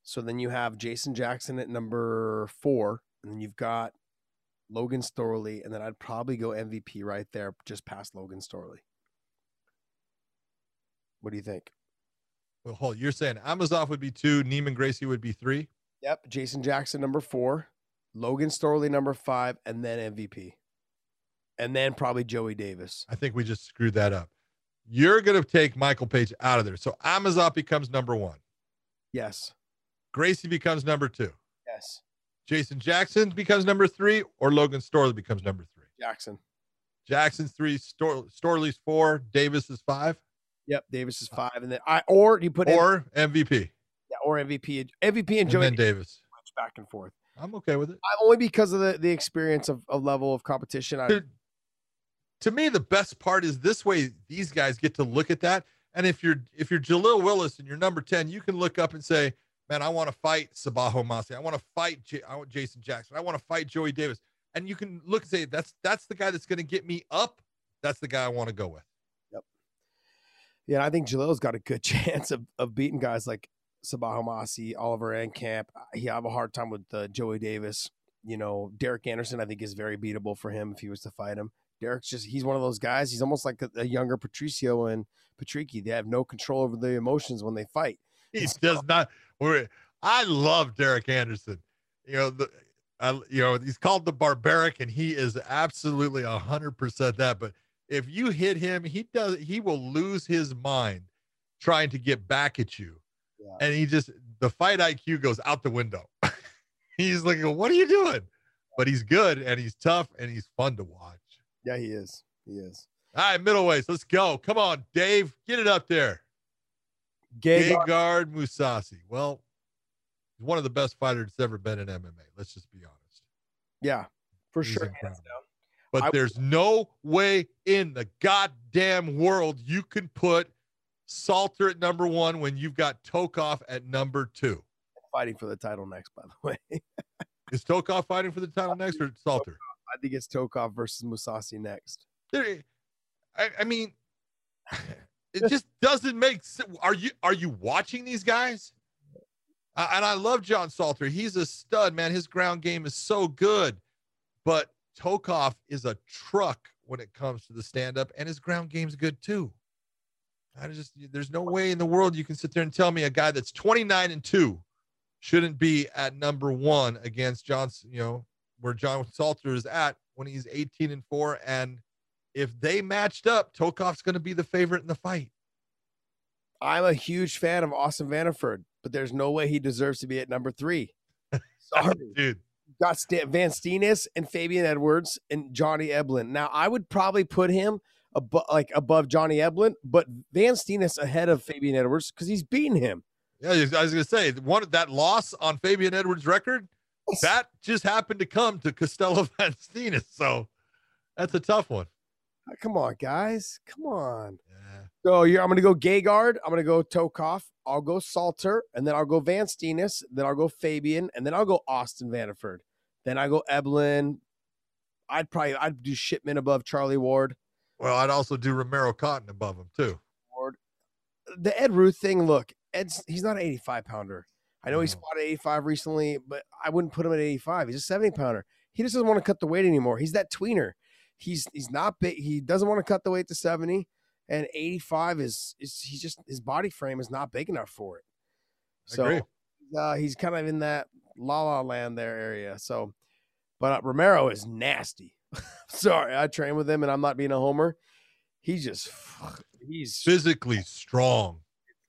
So then you have Jason Jackson at number four, and then you've got Logan Storley, and then I'd probably go MVP right there, just past Logan Storley. What do you think? Well, hold. You're saying Amosov would be two, Neiman Gracie would be three. Yep, Jason Jackson number four, Logan Storley number five, and then MVP, and then probably Joey Davis. I think we just screwed that up. You're going to take Michael Page out of there, so Amosov becomes number one. Yes. Gracie becomes number two. Yes. Jason Jackson becomes number three, or Logan Storley becomes number three. Jackson. Jackson's three, Stor- Storley's four, Davis is five. Yep, Davis is uh, five, and then I or you put or M- MVP. Yeah, or MVP, MVP and, and Joey then Davis back and forth. I'm okay with it. I, only because of the the experience of, of level of competition. I, to, to me, the best part is this way. These guys get to look at that, and if you're if you're Jaleel Willis and you're number ten, you can look up and say, "Man, I want to fight Sabah Homasi. I want to fight J- I want Jason Jackson. I want to fight Joey Davis." And you can look and say, "That's that's the guy that's going to get me up. That's the guy I want to go with." Yep. Yeah, I think Jaleel's got a good chance of, of beating guys like Sabah Homasi, Oliver Enkamp. He have a hard time with uh, Joey Davis. You know, Derek Anderson, I think is very beatable for him if he was to fight him. Derek's just he's one of those guys. He's almost like a, a younger Patricio and Patricky. They have no control over the emotions when they fight. He does not. I love Derek Anderson. You know the, I, you know he's called the barbaric, and he is absolutely a hundred percent that. But if you hit him, he does he will lose his mind trying to get back at you. Yeah. And he just the fight IQ goes out the window. he's like, What are you doing? But he's good and he's tough and he's fun to watch. Yeah, he is. He is. All right, middleweights. Let's go. Come on, Dave. Get it up there. Gegard Mousasi. Well, he's one of the best fighters that's ever been in MMA. Let's just be honest. Yeah, for he's sure. Incredible. But I, there's no way in the goddamn world you can put Salter at number one when you've got Tokov at number two. Fighting for the title next, by the way. Is Tokov fighting for the title next or Salter? I think it's Tokov versus Mousasi next. There, I, I mean, it just doesn't make sense. Are you are you watching these guys? Uh, and I love John Salter. He's a stud, man. His ground game is so good, but Tokov is a truck when it comes to the stand up, and his ground game's good too. I just there's no way in the world you can sit there and tell me a guy that's 29 and 2 shouldn't be at number one against Johnson, you know, where John Salter is at when he's 18 and 4. And if they matched up, Tokov's going to be the favorite in the fight. I'm a huge fan of Austin Vanderford, but there's no way he deserves to be at number three. Sorry, dude. Got St- Van Steenis and Fabian Edwards and Johnny Eblen. Now I would probably put him above, like above Johnny Eblen, but Van Steenis ahead of Fabian Edwards because he's beaten him. Yeah, I was gonna say one that loss on Fabian Edwards' record, that just happened to come to Costello Van Steenis. So that's a tough one. Ah, come on, guys. Come on. Yeah. So you're, I'm going to go Gegard. I'm going to go Tokov. I'll go Salter, and then I'll go Van Steenis. Then I'll go Fabian, and then I'll go Austin Vanderford. Then I go Eblen. I'd probably I'd do Shipman above Charlie Ward. Well, I'd also do Romero Cotton above him too. Ward. The Ed Ruth thing. Look, Ed's he's not an 85 pounder. I know he's fought at 85 recently, but I wouldn't put him at 85. He's a 70 pounder. He just doesn't want to cut the weight anymore. He's that tweener. He's he's not big. He doesn't want to cut the weight to 70, and 85 is is he's just his body frame is not big enough for it. So uh, he's kind of in that la la land there area. So, but uh, Romero is nasty. Sorry, I train with him, and I'm not being a homer. He's just he's physically strong.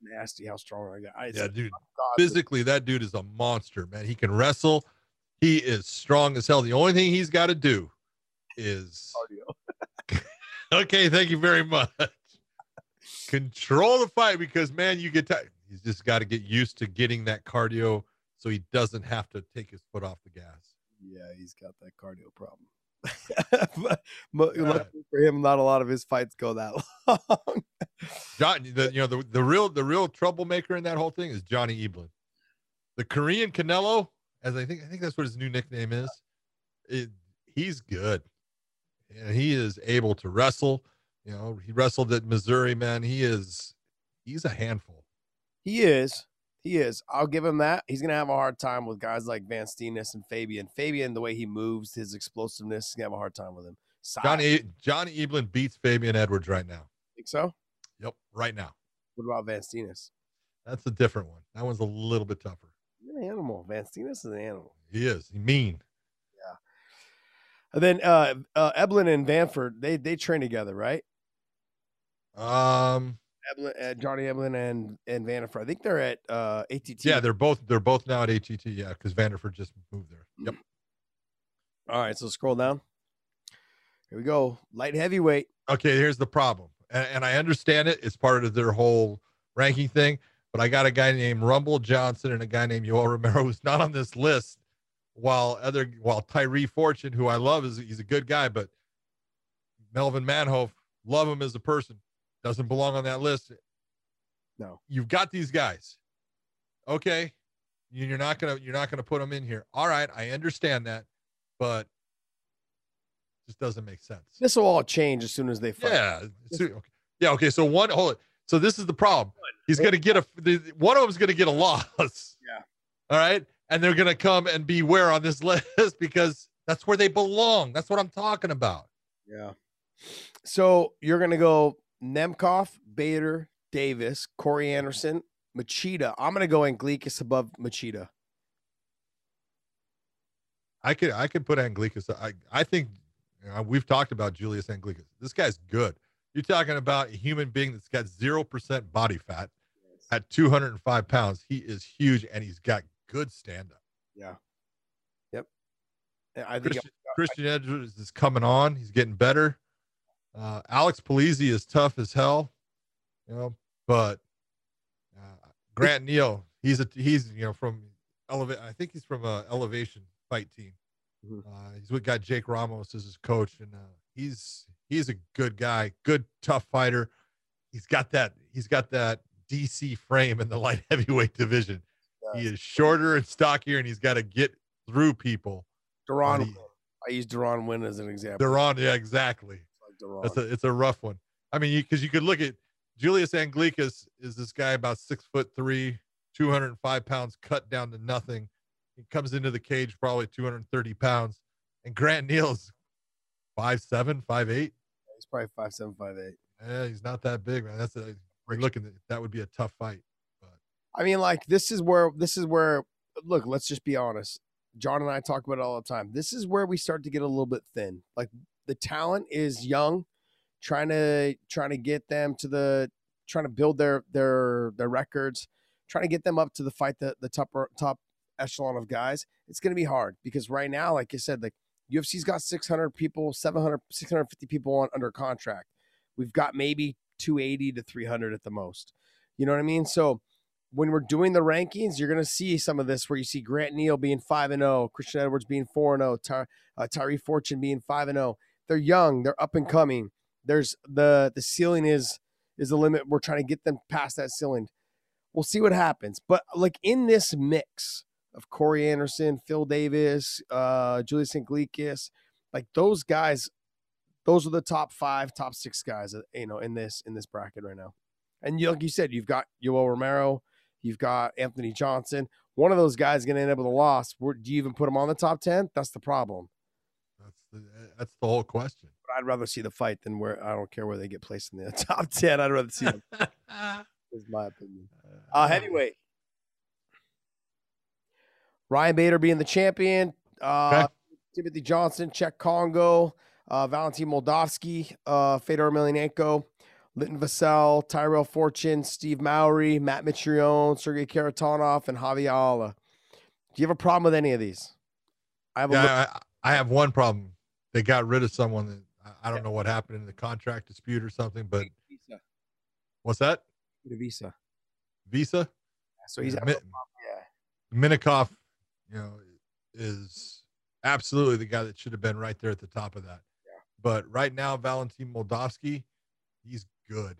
Nasty how strong I got. yeah, dude. physically, that dude is a monster, man. He can wrestle. He is strong as hell. The only thing he's got to do is okay. Thank you very much. Control the fight because man, you get tired. He's just got to get used to getting that cardio so he doesn't have to take his foot off the gas. Yeah, he's got that cardio problem. But Luckily for him, not a lot of his fights go that long. John, the, you know the, the real the real troublemaker in that whole thing is Johnny Eblen, the Korean Canelo, as I think I think that's what his new nickname is. It, he's good. And he is able to wrestle. You know, he wrestled at Missouri, man. He is he's a handful. He is. He is. I'll give him that. He's gonna have a hard time with guys like Van Steenis and Fabian. Fabian, the way he moves, his explosiveness, he's gonna have a hard time with him. Johnny Johnny Eblen beats Fabian Edwards right now. think so. Yep, right now. What about Van Steenis? That's a different one. That one's a little bit tougher. He's an animal. Van Steenis is an animal. He is. He mean. And then uh, uh, Eblen and Vanford, they they train together, right? Um. Eblen, uh, Johnny Eblen and and Vanderford. I think they're at uh, ATT. Yeah, they're both they're both now at ATT. Yeah, because Vanderford just moved there. Yep. All right, so scroll down. Here we go. Light heavyweight. Okay, here's the problem, and, and I understand it. It's part of their whole ranking thing. But I got a guy named Rumble Johnson and a guy named Yoel Romero who's not on this list. While other while Tyree Fortune, who I love, is he's a good guy, but Melvin Manhoef, love him as a person, doesn't belong on that list. No. You've got these guys. Okay. You- You're not gonna you're not gonna put them in here. All right, I understand that, but just doesn't make sense. This will all change as soon as they fight. Yeah. okay. Yeah. Okay. So one, hold it. So this is the problem. He's going to get a, one of them's going to get a loss. Yeah. All right. And they're going to come and be where on this list because that's where they belong. That's what I'm talking about. Yeah. So you're gonna go Nemkov, Bader, Davis, Corey Anderson, Machida. I'm gonna go Anglickas above Machida. I could, I could put Anglickas. I, I think you know, we've talked about Julius Anglickas. This guy's good. You're talking about a human being that's got 0% body fat at 205 pounds. He is huge and he's got good stand up. Yeah. Yep. I think Christian, Christian Edwards is coming on. He's getting better. Uh, Alex Polizzi is tough as hell, you know, but uh, Grant Neal, he's a he's you know from elevate. I think he's from a elevation fight team. Mhm. Uh, he's with got Jake Ramos as his coach, and uh, he's he's a good guy, good tough fighter. He's got that he's got that DC frame in the light heavyweight division. He is shorter and stockier, and he's got to get through people. Duran. Uh, he- I use Duran Win as an example. They're yeah, exactly. Like That's a it's a rough one. I mean, because you, could look at Julius Anglickas is this guy about six foot three, 205 pounds, cut down to nothing. He comes into the cage probably 230 pounds, and Grant Neal's five seven, five eight. He's probably five seven five eight. Yeah, he's not that big, man. That's a looking that would be a tough fight. I mean, like this is where this is where look. Let's just be honest. John and I talk about it all the time. This is where we start to get a little bit thin. Like the talent is young, trying to trying to get them to the trying to build their their their records, trying to get them up to the fight the the top top echelon of guys. It's going to be hard because right now, like I said, like UFC's got 600 people, 700, 650 people on under contract. We've got maybe 280 to 300 at the most. You know what I mean? So when we're doing the rankings, you're going to see some of this where you see Grant Neal being 5 and 0, Christian Edwards being 4 and 0, Ty, uh, Tyree Fortune being 5 and 0. They're young, they're up and coming. There's the the ceiling is is the limit. We're trying to get them past that ceiling. We'll see what happens. But like in this mix of Corey Anderson, Phil Davis, uh, Julius Iglesias, like those guys, those are the top five, top six guys, uh, you know, in this in this bracket right now. And like you said, you've got Yoel Romero, you've got Anthony Johnson. One of those guys is going to end up with a loss. Where, do you even put him on the top ten? That's the problem. That's the that's the whole question. But I'd rather see the fight than where I don't care where they get placed in the top ten. I'd rather see them. is my opinion. Uh, heavyweight. Ryan Bader being the champion. Uh, Okay. Timothy Johnson, Cheick Kongo, uh, Valentin Moldavsky, uh, Fedor Emelianenko, Linton Vassell, Tyrell Fortune, Steve Mowry, Matt Mitrione, Sergey Kharitonov, and Javier Ayala. Do you have a problem with any of these? I have a look- Yeah, I, I have one problem. They got rid of someone that I- I don't know what happened in the contract dispute or something, but visa. what's that? The visa. Visa? So he's Yeah, having a Mi- problem, yeah. Minakov, you know, is absolutely the guy that should have been right there at the top of that. Yeah. But right now, Valentin Moldavsky, he's good.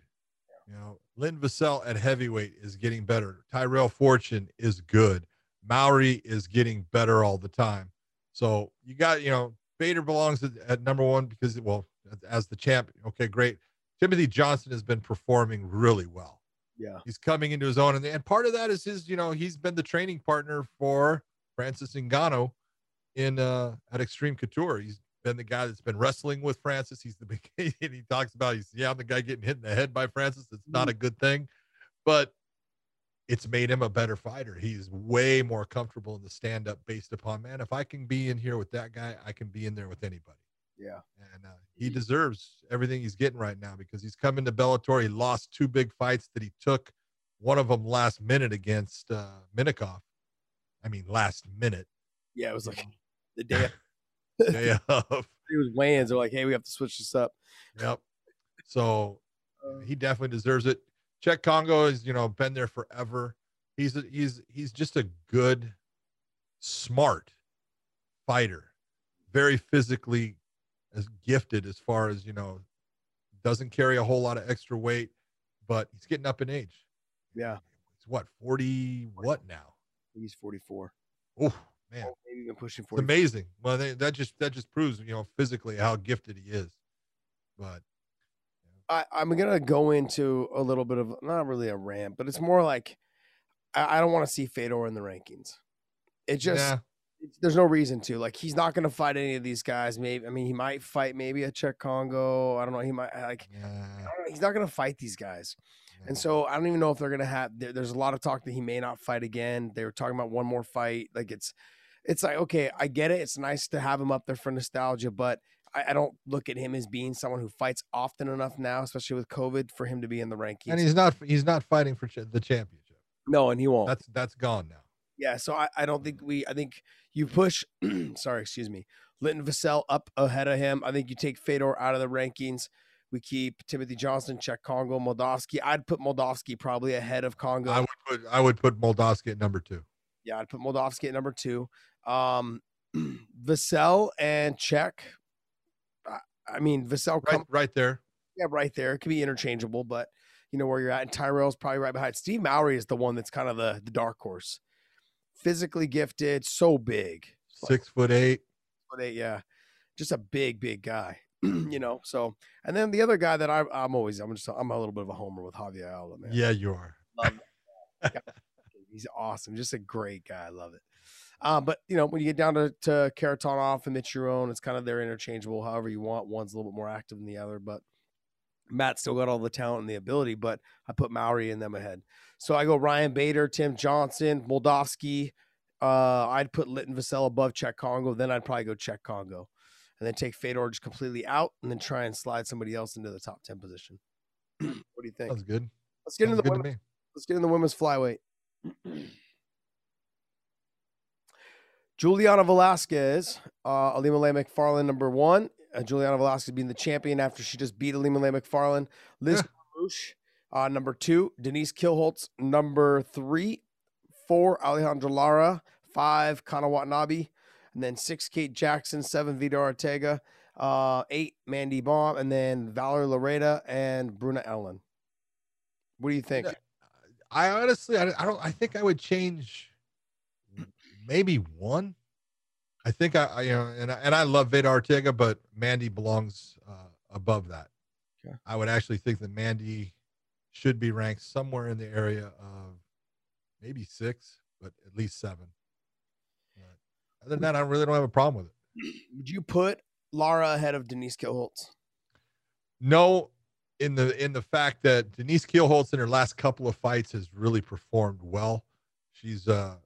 You know, Lynn Vassell at heavyweight is getting better. Tyrell Fortune is good. Mowry is getting better all the time. So you got, you know, Bader belongs at, at number one because, well, as, the champ. Okay, great. Timothy Johnson has been performing really well. Yeah. He's coming into his own. And, and part of that is his, you know, he's been the training partner for Francis Ngannou in uh at Extreme Couture. He's been the guy that's been wrestling with Francis. He's the big and he talks about he's yeah, I'm the guy getting hit in the head by Francis. It's not a good thing, but it's made him a better fighter. He's way more comfortable in the stand up based upon man. If I can be in here with that guy, I can be in there with anybody. Yeah. And uh, he deserves everything he's getting right now because he's coming to Bellator. He lost two big fights that he took, one of them last minute against uh, Minakov. I mean, last minute. Yeah, it was like the day Day of. it was weigh-ins. They're like, hey, we have to switch this up. Yep. So uh. he definitely deserves it. Cheick Kongo has, you know, been there forever. He's a, he's he's just a good, smart fighter, very physically as gifted as far as you know. Doesn't carry a whole lot of extra weight, but he's getting up in age. Yeah. He's what forty what now? He's 44. Oh man, Maybe even pushing 40. amazing. Well, they, that just that just proves you know physically how gifted he is. But I, I'm gonna go into a little bit of not really a rant, but it's more like I, I don't want to see Fedor in the rankings. It just yeah, it's- there's no reason to. Like he's not gonna fight any of these guys. Maybe I mean he might fight maybe a Cheick Kongo. I don't know. He might like yeah, I don't know, he's not gonna fight these guys. And so I don't even know if they're gonna have. There, there's a lot of talk that he may not fight again. They were talking about one more fight. Like it's, it's like okay, I get it. It's nice to have him up there for nostalgia, but I, I don't look at him as being someone who fights often enough now, especially with COVID, for him to be in the rankings. and he's not he's not fighting for ch- the championship. no, and he won't. That's that's gone now. yeah, so I, I don't think we. I think you push. sorry, excuse me. Linton Vassell up ahead of him. I think you take Fedor out of the rankings. We keep Timothy Johnson, Cheick Kongo, Moldavsky. I'd put Moldavsky probably ahead of Kongo. I would put I would put Moldavsky at number two. Yeah, I'd put Moldavsky at number two. Um, Vassell and Check. I- mean, Vassell, Right, come, right there. yeah, right there. It could be interchangeable, but you know where you're at. And Tyrell's probably right behind. Steve Mowry is the one that's kind of the, the dark horse. Physically gifted, so big. Six foot eight. But they, yeah, just a big, big guy. you know. So, and then the other guy that I, I'm always, I'm just, I'm a little bit of a homer with Javier Alba, man. Yeah, you are. He's awesome. Just a great guy. I love it. Um, but you know, when you get down to, to Kharitonov and Mitrione, it's kind of they're interchangeable however you want. One's a little bit more active than the other, but Matt still got all the talent and the ability, but I put Mowry in them ahead. So I go Ryan Bader, Tim Johnson, Moldavsky. Uh, I'd put Linton Vassell above Cheick Kongo. Then I'd probably go Cheick Kongo. And then take Fedor just completely out and then try and slide somebody else into the top 10 position. what do you think? Sounds good. Let's get into the women, let's get in the women's flyweight. Juliana Velasquez, uh, Ilima-Lei Macfarlane, number one. Uh, Juliana Velasquez being the champion after she just beat Ilima-Lei Macfarlane. Liz Carmouche, uh, number two. Denise Kielholtz, number three. Four, Alejandra Lara. Five, Kana Watanabe. And then six, Kate Jackson. Seven, Veta Arteaga. Uh, eight, Mandy Böhm. And then Valerie Loureda and Bruna Ellen. What do you think? I honestly, I, I don't. I think I would change maybe one. I think I, I you know, and I, and I love Veta Arteaga, but Mandy belongs uh, above that. Okay. I would actually think that Mandy should be ranked somewhere in the area of maybe six, but at least seven. But other than that, I really don't have a problem with it. Would you put Lara ahead of Denise Kielholtz? No, in the in the fact that Denise Kielholtz in her last couple of fights has really performed well. She's uh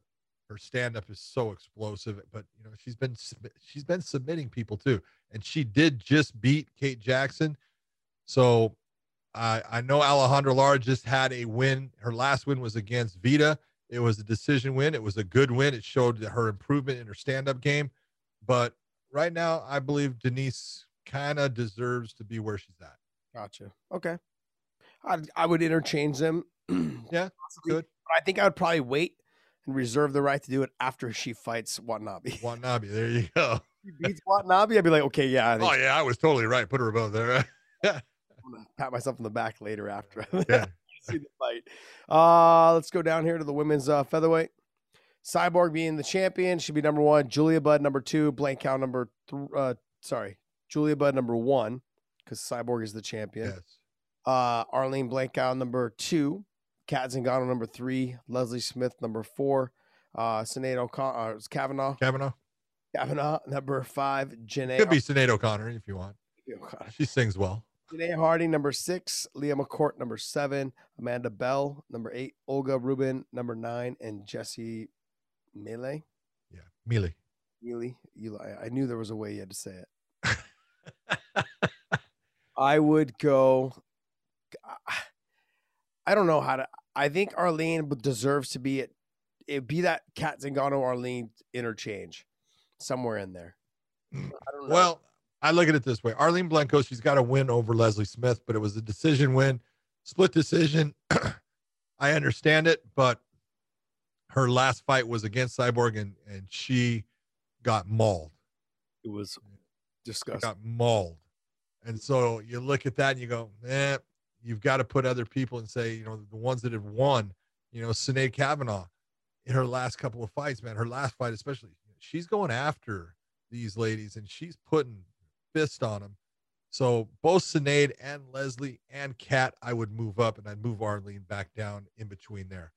her stand up is so explosive, but you know she's been she's been submitting people too, and she did just beat Kate Jackson. So I I know Alejandra Lara just had a win. Her last win was against Veta. It was a decision win. It was a good win. It showed her improvement in her stand up game. But right now, I believe Denise kind of deserves to be where she's at. Gotcha. Okay. I I would interchange them. Yeah, possibly, good. I think I would probably wait and reserve the right to do it after she fights Watanabe. Watanabe. There you go. she beats Watanabe, I'd be like, okay, yeah, I Oh yeah, I was totally right. Put her above there. I'm gonna pat myself on the back later after yeah. see the fight. Uh, let's go down here to the women's uh, featherweight. Cyborg being the champion, should be number one. Julia Budd number two. Blencowe number th- uh, sorry, Julia Budd number one because Cyborg is the champion. Yes. Uh, Arlene Blencowe number two, Cat Zingano number three, Leslie Smith number four, uh, Sinead O'Connor, uh, Kavanagh, Kavanagh. Kavanagh number five, Janay, Could be Sinead O'Connor if you want. O'Connor. She sings well. Janay Harding number six, Leah McCourt number seven, Amanda Bell number eight, Olga Rubin number nine, and Jessy Miele. Yeah. Mealy. Mealy. You, I, I knew there was a way you had to say it. I would go. I don't know how to. I think Arlene deserves to be it. It be that Cat Zingano Arlene interchange somewhere in there. I don't know. Well, I look at it this way. Arlene Blencowe, she's got a win over Leslie Smith, but it was a decision win, split decision. I understand it, but her last fight was against Cyborg and, and she got mauled. it was She disgusting. got mauled. And so you look at that and you go, eh, you've got to put other people and say, you know, the ones that have won, you know, Sinead Kavanagh in her last couple of fights, man, her last fight, especially, she's going after these ladies and she's putting fist on them. So both Sinead and Leslie and Cat, I would move up and I'd move Arlene back down in between there.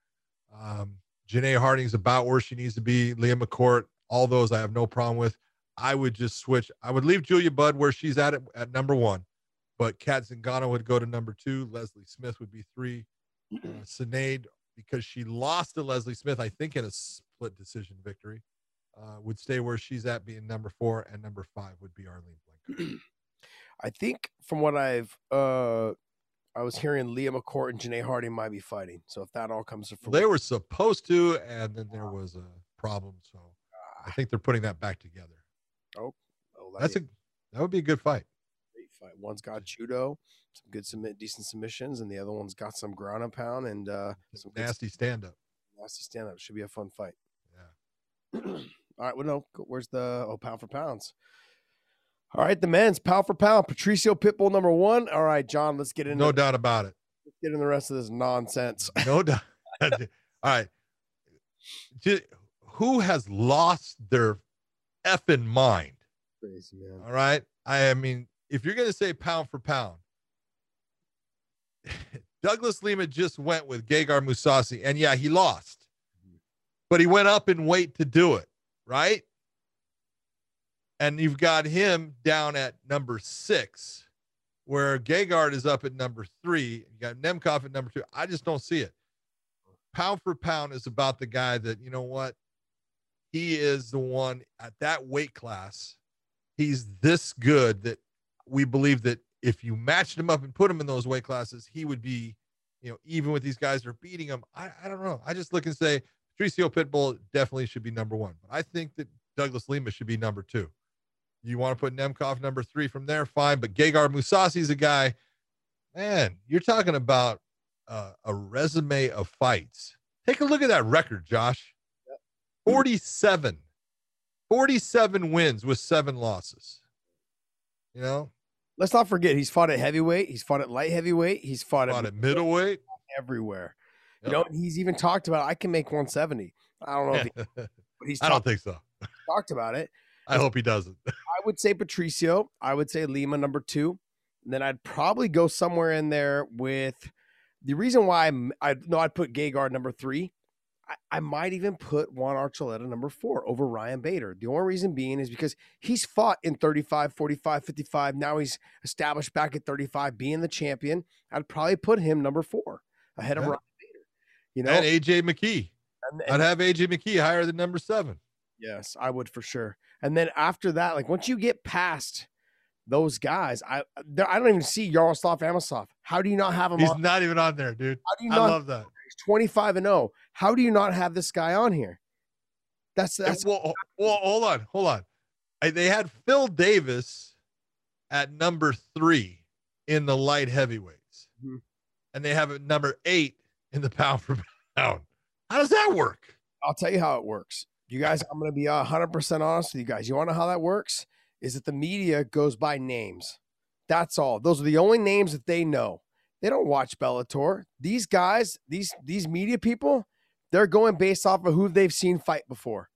Um, Janay Harding's about where she needs to be. Leah McCourt, all those I have no problem with. I would just switch. I would leave Julia Budd where she's at it at number one, but Cat Zingano would go to number two. Leslie Smith would be three. Uh, Sinead, because she lost to Leslie Smith, I think in a split decision victory, uh, would stay where she's at, being number four, and number five would be Arlene Blencowe. I think from what I've uh I was hearing Leah McCourt and Janay Harding might be fighting. So if that all comes to fruition, they were supposed to, and then there was a problem. So I think they're putting that back together. oh, That's a that would be a good fight. Fight. One's got judo, some good submit decent submissions, and the other one's got some ground and pound and uh some Nasty stand up. nasty stand up. Should be a fun fight. Yeah. All right, well, no, where's the oh pound for pounds? All right, the men's pound for pound. Patricio Pitbull number one. All right, John, let's get in. No doubt about it. let's get in the rest of this nonsense. No doubt. All right. Ju- Who has lost their effing mind? Crazy man. All right. I mean, if you're going to say pound for pound, Douglas Lima just went with Gegard Mousasi, and yeah, he lost, but he went up in weight to do it, right? And you've got him down at number six, where Gegard is up at number three. You got Nemkov at number two. I just don't see it. Pound for pound is about the guy that, you know what? He is the one at that weight class. He's this good that we believe that if you matched him up and put him in those weight classes, he would be, you know, even with these guys that are beating him. I, I don't know. I just look and say Patricio Pitbull definitely should be number one. But I think that Douglas Lima should be number two. You want to put Nemkov number three from there, fine. But Gegard Mousasi's a guy, man, you're talking about uh, a resume of fights. Take a look at that record, Josh 47, 47 wins with seven losses. You know, Let's not forget he's fought at heavyweight, he's fought at light heavyweight, he's fought fought at at middleweight. everywhere. Yep. You know, he's even talked about I can make 170. I don't know if he, but he's I don't think so. talked about it. I hope he doesn't. I would say Patricio. I would say Lima number two. And then I'd probably go somewhere in there with the reason why I'm, I know I'd put Gegard number three. I, I might even put Juan Archuleta number four over Ryan Bader. The only reason being is because he's fought in 35, 45, 55. Now he's established back at 35, being the champion. I'd probably put him number four ahead of Yeah. Ryan Bader. You know, and AJ McKee. and- I'd have AJ McKee higher than number seven. Yes, I would for sure. And then after that, like once you get past those guys, I I don't even see Yaroslav Amosov. How do you not have him He's on? not even on there, dude. How do you I not? love that. He's 25 and 0. How do you not have this guy on here? That's that's well, well, hold on, hold on. I, they had Phil Davis at number three in the light heavyweights, Mhm. and they have it number eight in the pound for pound. How does that work? I'll tell you how it works. You guys, I'm going to be 100% honest with you guys. You want to know how that works? Is that the media goes by names. That's all. Those are the only names that they know. They don't watch Bellator. These guys, these these media people, they're going based off of who they've seen fight before.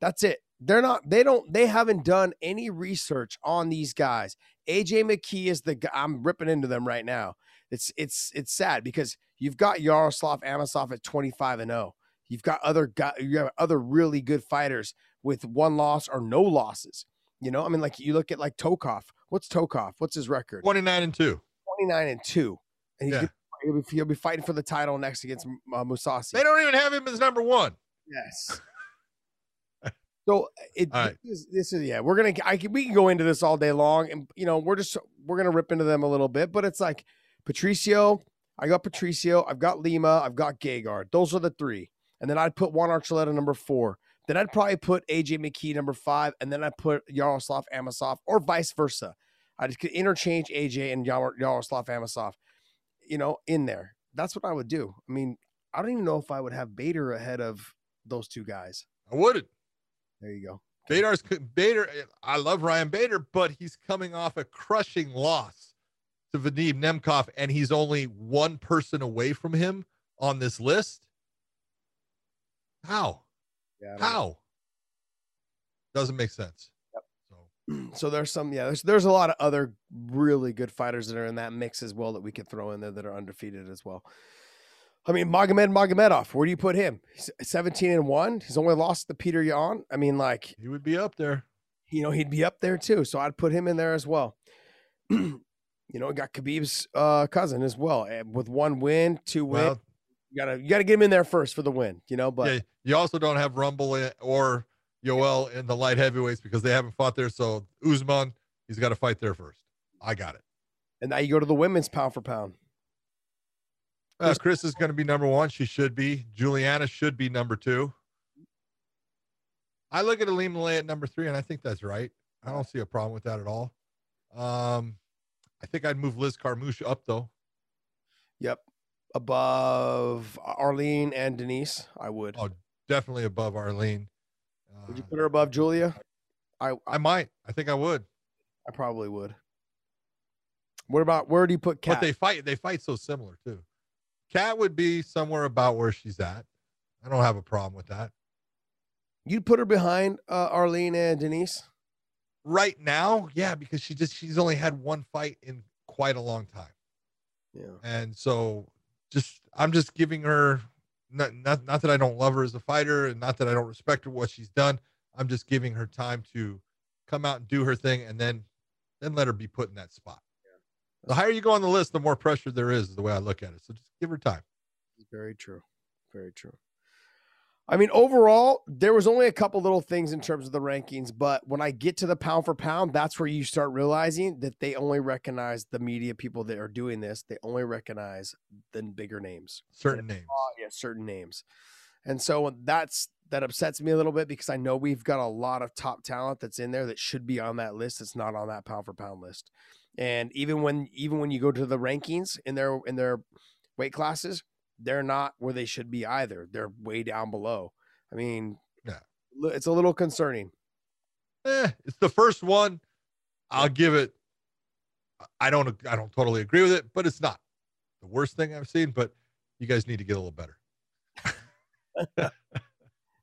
That's it. They're not. They don't. They haven't done any research on these guys. AJ McKee is the guy. I'm ripping into them right now. It's it's it's sad because you've got Yaroslav Amosov at 25 and 0. You've got other guy, you have other really good fighters with one loss or no losses. You know, I mean, like you look at like Tokov. What's Tokov? What's his record? 29 and 2. 29 and 2. And he's Yeah. gonna- he'll, be, he'll be fighting for the title next against uh, Mousasi. They don't even have him as number one. Yes. So it right. this, is, this is yeah we're gonna I can, we can go into this all day long and you know we're just we're gonna rip into them a little bit but it's like Patricio I got Patricio I've got Lima I've got Gegard those are the three and then I'd put Juan Archuleta number four then I'd probably put AJ McKee number five and then I'd put Yaroslav Amosov or vice versa I just could interchange AJ and Yar- Yaroslav Amosov you know in there that's what I would do I mean I don't even know if I would have Bader ahead of those two guys I wouldn't. there you go. Bader's Bader. I love Ryan Bader, but he's coming off a crushing loss to Vadim Nemkov, and he's only one person away from him on this list. How? Yeah. Don't know. How? Doesn't make sense. Yep. So there's some, yeah, there's there's a lot of other really good fighters that are in that mix as well that we could throw in there that are undefeated as well. I mean, Magomed Magomedov, where do you put him? He's 17 and one. He's only lost to Petr Yan. I mean, like, he would be up there. you know, he'd be up there too. So I'd put him in there as well. you know, got Khabib's uh, cousin as well, and with one win, two wins. Well, you gotta you gotta get him in there first for the win. You know, but yeah, you also don't have Rumble or Yoel in the light heavyweights because they haven't fought there. So Usman, he's got to fight there first. I got it. and now you go to the women's pound for pound. Uh, Chris is going to be number one. She should be. Juliana should be number two. I look at Ilima-Lei at number three, and I think that's right. I don't see a problem with that at all. Um, I think I'd move Liz Carmouche up though. Yep. Above Arlene and Denise, I would. Oh, Definitely above Arlene. Would you put her above Julia? I I, I might. I think I would. I probably would. What about where do you put Cat? But they fight. They fight so similar too. Cat would be somewhere about where she's at. I don't have a problem with that. You'd put her behind uh, Arlene and Denise. Right now, yeah, because she just she's only had one fight in quite a long time. Yeah. and so just i'm just giving her not, not not that i don't love her as a fighter and not that i don't respect her what she's done. I'm just giving her time to come out and do her thing and then then let her be put in that spot. The higher you go on the list the more pressure there is is the way i look at it. So just give her time. Very true. Very true. I mean, overall, there was only a couple little things in terms of the rankings, but when I get to the pound for pound, that's where you start realizing that they only recognize the media people that are doing this. They only recognize the bigger names. certain names uh, yeah, certain names. And so that's that upsets me a little bit because I know we've got a lot of top talent that's in there that should be on that list. That's not on that pound for pound list. And even when even when you go to the rankings in their in their weight classes, they're not where they should be either. They're way down below. I mean, Yeah. it's a little concerning. eh, it's the first one i'll give it i don't i don't totally agree with it but it's not the worst thing i've seen but you guys need to get a little better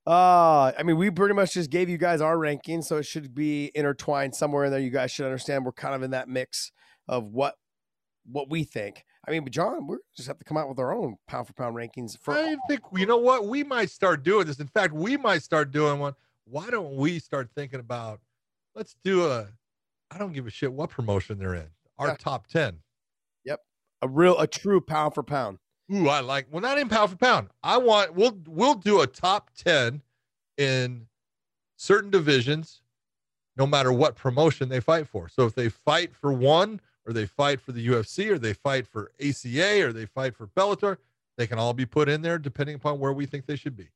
Uh, I mean, we pretty much just gave you guys our rankings, so it should be intertwined somewhere in there. You guys should understand we're kind of in that mix of what what we think. I mean, but John, we just have to come out with our own pound for pound rankings for I think you know what we might start doing this. In fact, we might start doing one. Why don't we start thinking about? Let's do a. I don't give a shit what promotion they're in. Our Yeah. top ten. Yep, a real, a true pound for pound. Ooh, I like. Well, not in pound for pound. I want. We'll we'll do a top ten in certain divisions, no matter what promotion they fight for. So if they fight for one, or they fight for the UFC, or they fight for ACA, or they fight for Bellator, they can all be put in there depending upon where we think they should be.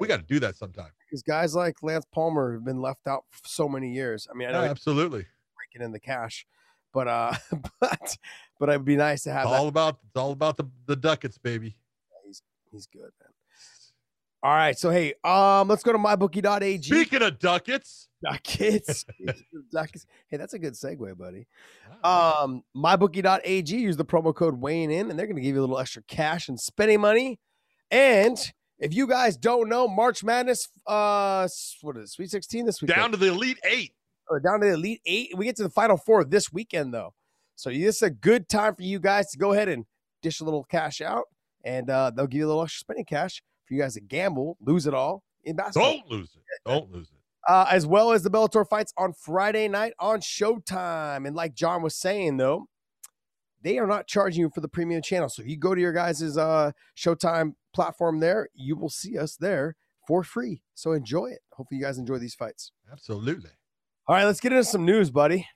We got to do that sometime. because guys like Lance Palmer have been left out for so many years. I mean, I know Yeah, absolutely. breaking in the cash, but uh, but but it'd be nice to have It's that. all about it's all about the the ducats, baby. He's he's good, man. All right, so hey, um, let's go to mybookie.ag. Speaking of ducats, Duckets. Hey, that's a good segue, buddy. uh, Um, mybookie.ag, use the promo code Wayne in, and they're going to give you a little extra cash and spending money. And If you guys don't know, March Madness, uh, what is it, Sweet 16 this weekend? Down to the Elite Eight. or down to the Elite Eight. We get to the Final Four this weekend, though. So this is a good time for you guys to go ahead and dish a little cash out, and uh, they'll give you a little extra spending cash for you guys to gamble, lose it all in basketball. Don't lose it. Don't lose it. Uh, as well as the Bellator fights on Friday night on Showtime. And like John was saying, though, they are not charging you for the premium channel. So if you go to your guys' uh, Showtime platform there, you will see us there for free. So enjoy it. Hopefully, you guys enjoy these fights. Absolutely. All right, let's get into some news, buddy.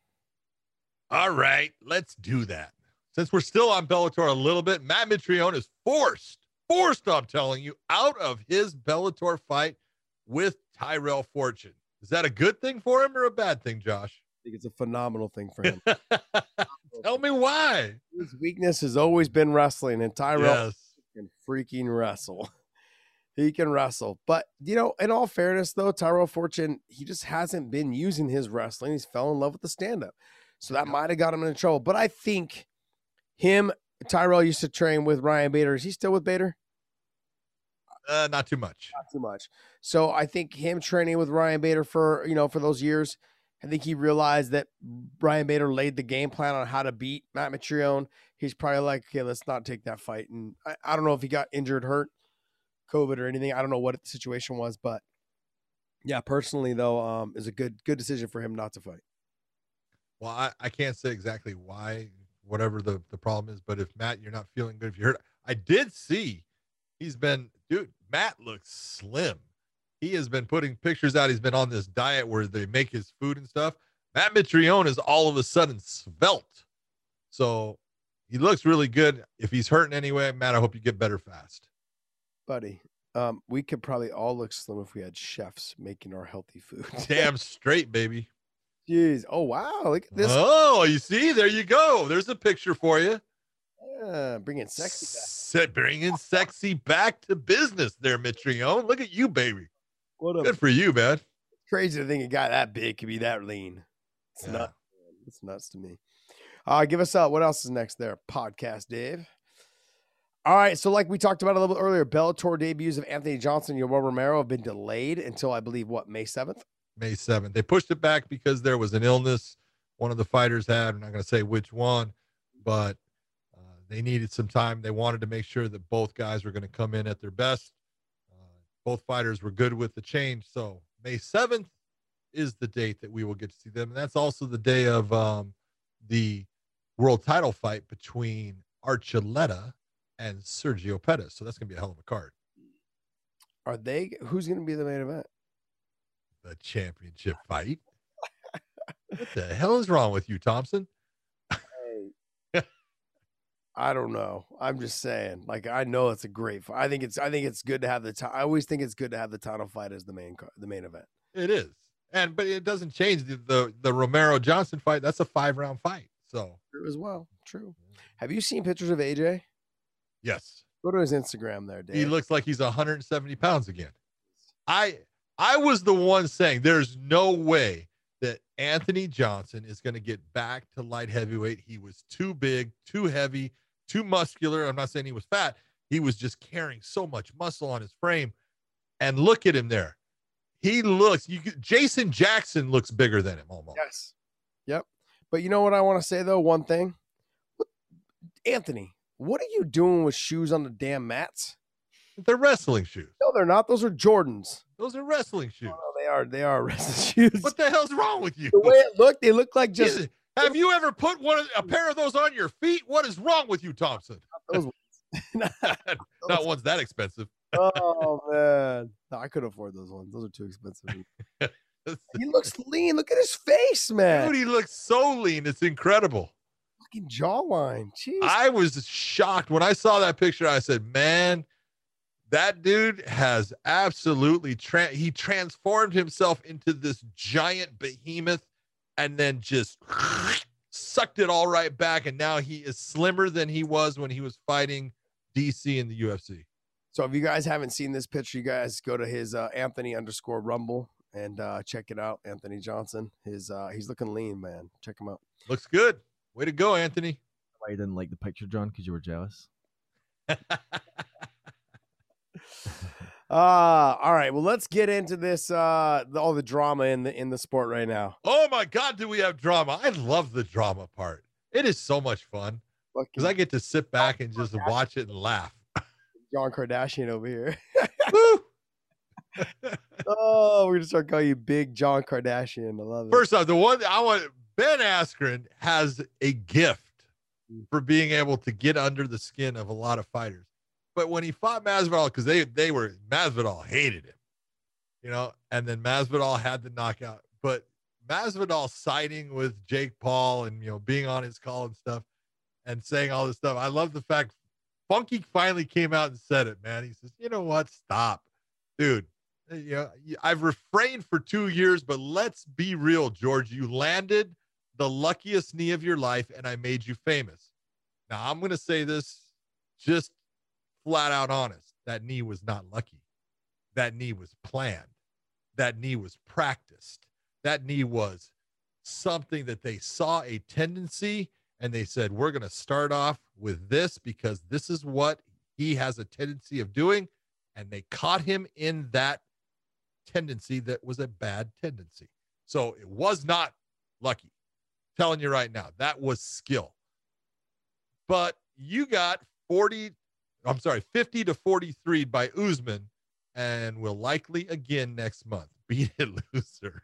All right, let's do that. Since we're still on Bellator a little bit, Matt Mitrione is forced, forced, I'm telling you, out of his Bellator fight with Tyrell Fortune. Is that a good thing for him or a bad thing, Josh? I think it's a phenomenal thing for him. Tell me why. His weakness has always been wrestling, and Tyrell Yes. can freaking wrestle. He can wrestle. But, you know, in all fairness, though, Tyrell Fortune, he just hasn't been using his wrestling. He's fell in love with the stand up. So that might have got him into trouble. But I think him, Tyrell used to train with Ryan Bader. Is he still with Bader? Uh, not too much. Not too much. So I think him training with Ryan Bader for, you know, for those years, I think he realized that Ryan Bader laid the game plan on how to beat Matt Mitrione. He's probably like, okay, let's not take that fight. And I, I don't know if he got injured, hurt, COVID or anything. I don't know what the situation was, but yeah, personally though, um, is a good good decision for him not to fight. Well, I, I can't say exactly why, whatever the, the problem is, but if Matt, you're not feeling good, if you heard, I did see he's been, dude, Matt looks slim. He has been putting pictures out. He's been on this diet where they make his food and stuff. Matt Mitrione is all of a sudden svelte. So he looks really good. If he's hurting anyway, Matt, I hope you get better fast. Buddy, um, we could probably all look slim if we had chefs making our healthy food. Damn straight, baby. Jeez. Oh wow, look at this. Oh, you see, there you go. There's a picture for you. Yeah, bringing sexy back. Bringing sexy back to business there, Mitrione. Look at you, baby. What a Good for you, man. crazy to think a guy that big could be that lean. It's Yeah. nuts. It's nuts to me. Uh, give us up. What else is next there? Podcast, Dave. All right. So, like we talked about a little bit earlier, Bellator debuts of Anthony Johnson and Yoel Romero have been delayed until I believe what May seventh. May 7th. They pushed it back because there was an illness one of the fighters had. I'm not going to say which one, but uh, they needed some time. They wanted to make sure that both guys were going to come in at their best. Uh, both fighters were good with the change. So, May 7th is the date that we will get to see them. And that's also the day of um, the world title fight between Archuleta and Sergio Pettis. So, that's going to be a hell of a card. Are they? Who's going to be the main event? The championship fight. what the hell is wrong with you, Thompson? I don't know. I'm just saying. Like I know it's a great. Fight. I think it's. I think it's good to have the. ti- I always think it's good to have the title fight as the main. car- The main event. It is, and but it doesn't change the the, the Romero Johnson fight. That's a five round fight. So True as well. True. Have you seen pictures of AJ? yes, Go to his Instagram there, Dave. he looks like he's 170 pounds again. I I was the one saying there's no way that Anthony Johnson is going to get back to light heavyweight. He was too big, too heavy, too muscular. I'm not saying he was fat. He was just carrying so much muscle on his frame. And look at him there. He looks. You Jason Jackson looks bigger than him almost. Yes. Yep. But you know what I want to say though? One thing, Anthony, what are you doing with shoes on the damn mats? They're wrestling shoes. No, they're not. Those are Jordans. Those are wrestling shoes. Oh, they are. They are wrestling shoes. What the hell's wrong with you? the way it looked, they look like just Have you ever put one of, a pair of those on your feet? What is wrong with you, Thompson? those. ones. Not one's that expensive. oh man, no, I couldn't afford those ones. Those are too expensive. he looks lean. Look at his face, man. Dude, he looks so lean. It's incredible. Fucking jawline. Jeez. I was shocked when I saw that picture. I said, "Man, that dude has absolutely tra- he transformed himself into this giant behemoth, and then just sucked it all right back. And now he is slimmer than he was when he was fighting DC in the UFC. So if you guys haven't seen this picture, you guys go to his uh, Anthony underscore Rumble and uh, check it out. Anthony Johnson. His uh, he's looking lean, man. Check him out. Looks good. Way to go, Anthony." Why you didn't like the picture, John? Because you were jealous. Uh, all right. Well, let's get into this. Uh, the, all the drama in the in the sport right now. Oh my God, do we have drama? I love the drama part. It is so much fun because I get to sit back and just watch it and laugh. John Kardashian over here. Oh, we're gonna start calling you Big John Kardashian. I love it. First off, the one I want Ben Askren has a gift for being able to get under the skin of a lot of fighters. But when he fought Masvidal, because they they were Masvidal hated him, you know, and then Masvidal had the knockout. But Masvidal siding with Jake Paul and you know being on his call and stuff and saying all this stuff. I love the fact Funky finally came out and said it, man. He says, you know what? Stop. Dude, you know, I've refrained for two years, but let's be real, George. You landed the luckiest knee of your life, and I made you famous. Now, I'm going to say this just flat out honest. That knee was not lucky. That knee was planned. That knee was practiced. That knee was something that they saw a tendency and they said, We're going to start off with this because this is what he has a tendency of doing. And they caught him in that tendency that was a bad tendency. So it was not lucky. telling you right now, that was skill. But you got 40, I'm sorry, 50 to 43 by Usman and will likely again next month. Beat it, loser.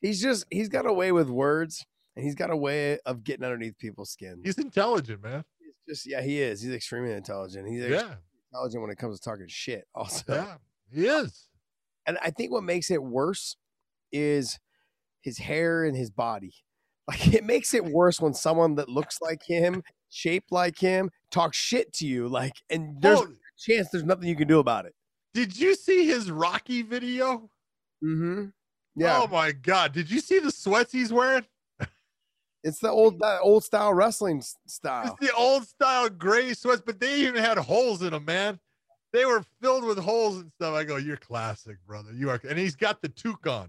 he's just, he's got a way with words and he's got a way of getting underneath people's skin. He's intelligent, man. He's just, yeah, he is. He's extremely intelligent. He's yeah. intelligent when it comes to talking shit, also. Yeah, he is. And I think what makes it worse is his hair and his body. Like it makes it worse when someone that looks like him, shaped like him, talk shit to you. Like, and there's Oh, a chance there's nothing you can do about it. did you see his Rocky video? Mm-hmm. Yeah, Oh my God. Did you see the sweats he's wearing? it's the old that old style wrestling style. It's the old style gray sweats, but they even had holes in them, man. They were filled with holes and stuff. I go, you're classic, brother. You are. And he's got the toque on.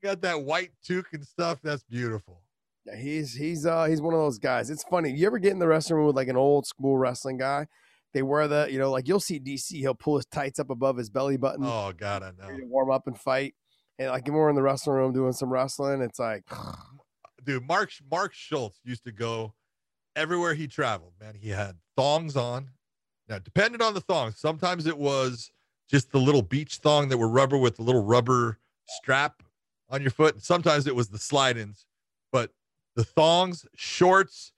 He got that white toque and stuff. That's beautiful. Yeah, he's he's uh he's one of those guys. It's funny. You ever get in the wrestling room with like an old school wrestling guy? They wear the you know like you'll see DC. He'll pull his tights up above his belly button. Oh God, I know. warm up and fight. And like when we're in the wrestling room doing some wrestling, it's like Dude, Mark Mark Schultz used to go everywhere he traveled. Man, he had thongs on. Now, depending on the thong, sometimes it was just the little beach thong that were rubber with the little rubber strap on your foot. Sometimes it was the slide-ins, but the thongs, shorts,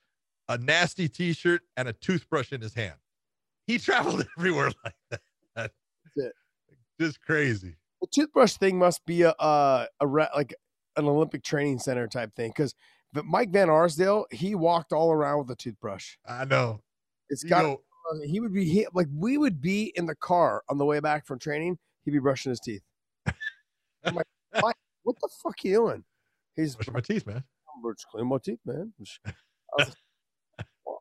a nasty t-shirt, and a toothbrush in his hand. He traveled everywhere like that. That's it. Just crazy. the toothbrush thing must be a a, a re- like an Olympic training center type thing because Mike Van Arsdale he walked all around with a toothbrush. I know. It's got know, he would be he, like we would be in the car on the way back from training. He'd be brushing his teeth. I'm like, "Why- what the fuck are you doing? He's brushing my teeth, man. "I'm just cleaning my teeth, man. Like,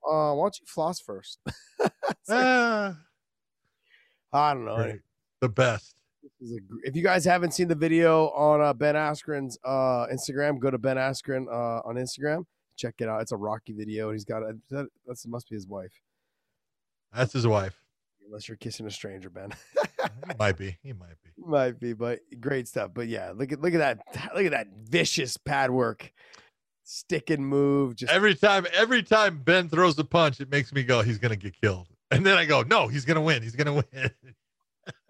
uh, why don't you floss first? Ah, I don't know. The best. This is a if you guys haven't seen the video on uh, Ben Askren's uh, Instagram, go to Ben Askren uh, on Instagram. Check it out. It's a Rocky video, and he's got a that that's, must be his wife, That's his wife. unless you're kissing a stranger, Ben. He might be. He might be. Might be, but great stuff. But yeah, look at look at that look at that vicious pad work, stick and move. Just Every time, every time Ben throws a punch, it makes me go, he's gonna get killed. And then I go, no, he's gonna win. He's gonna win.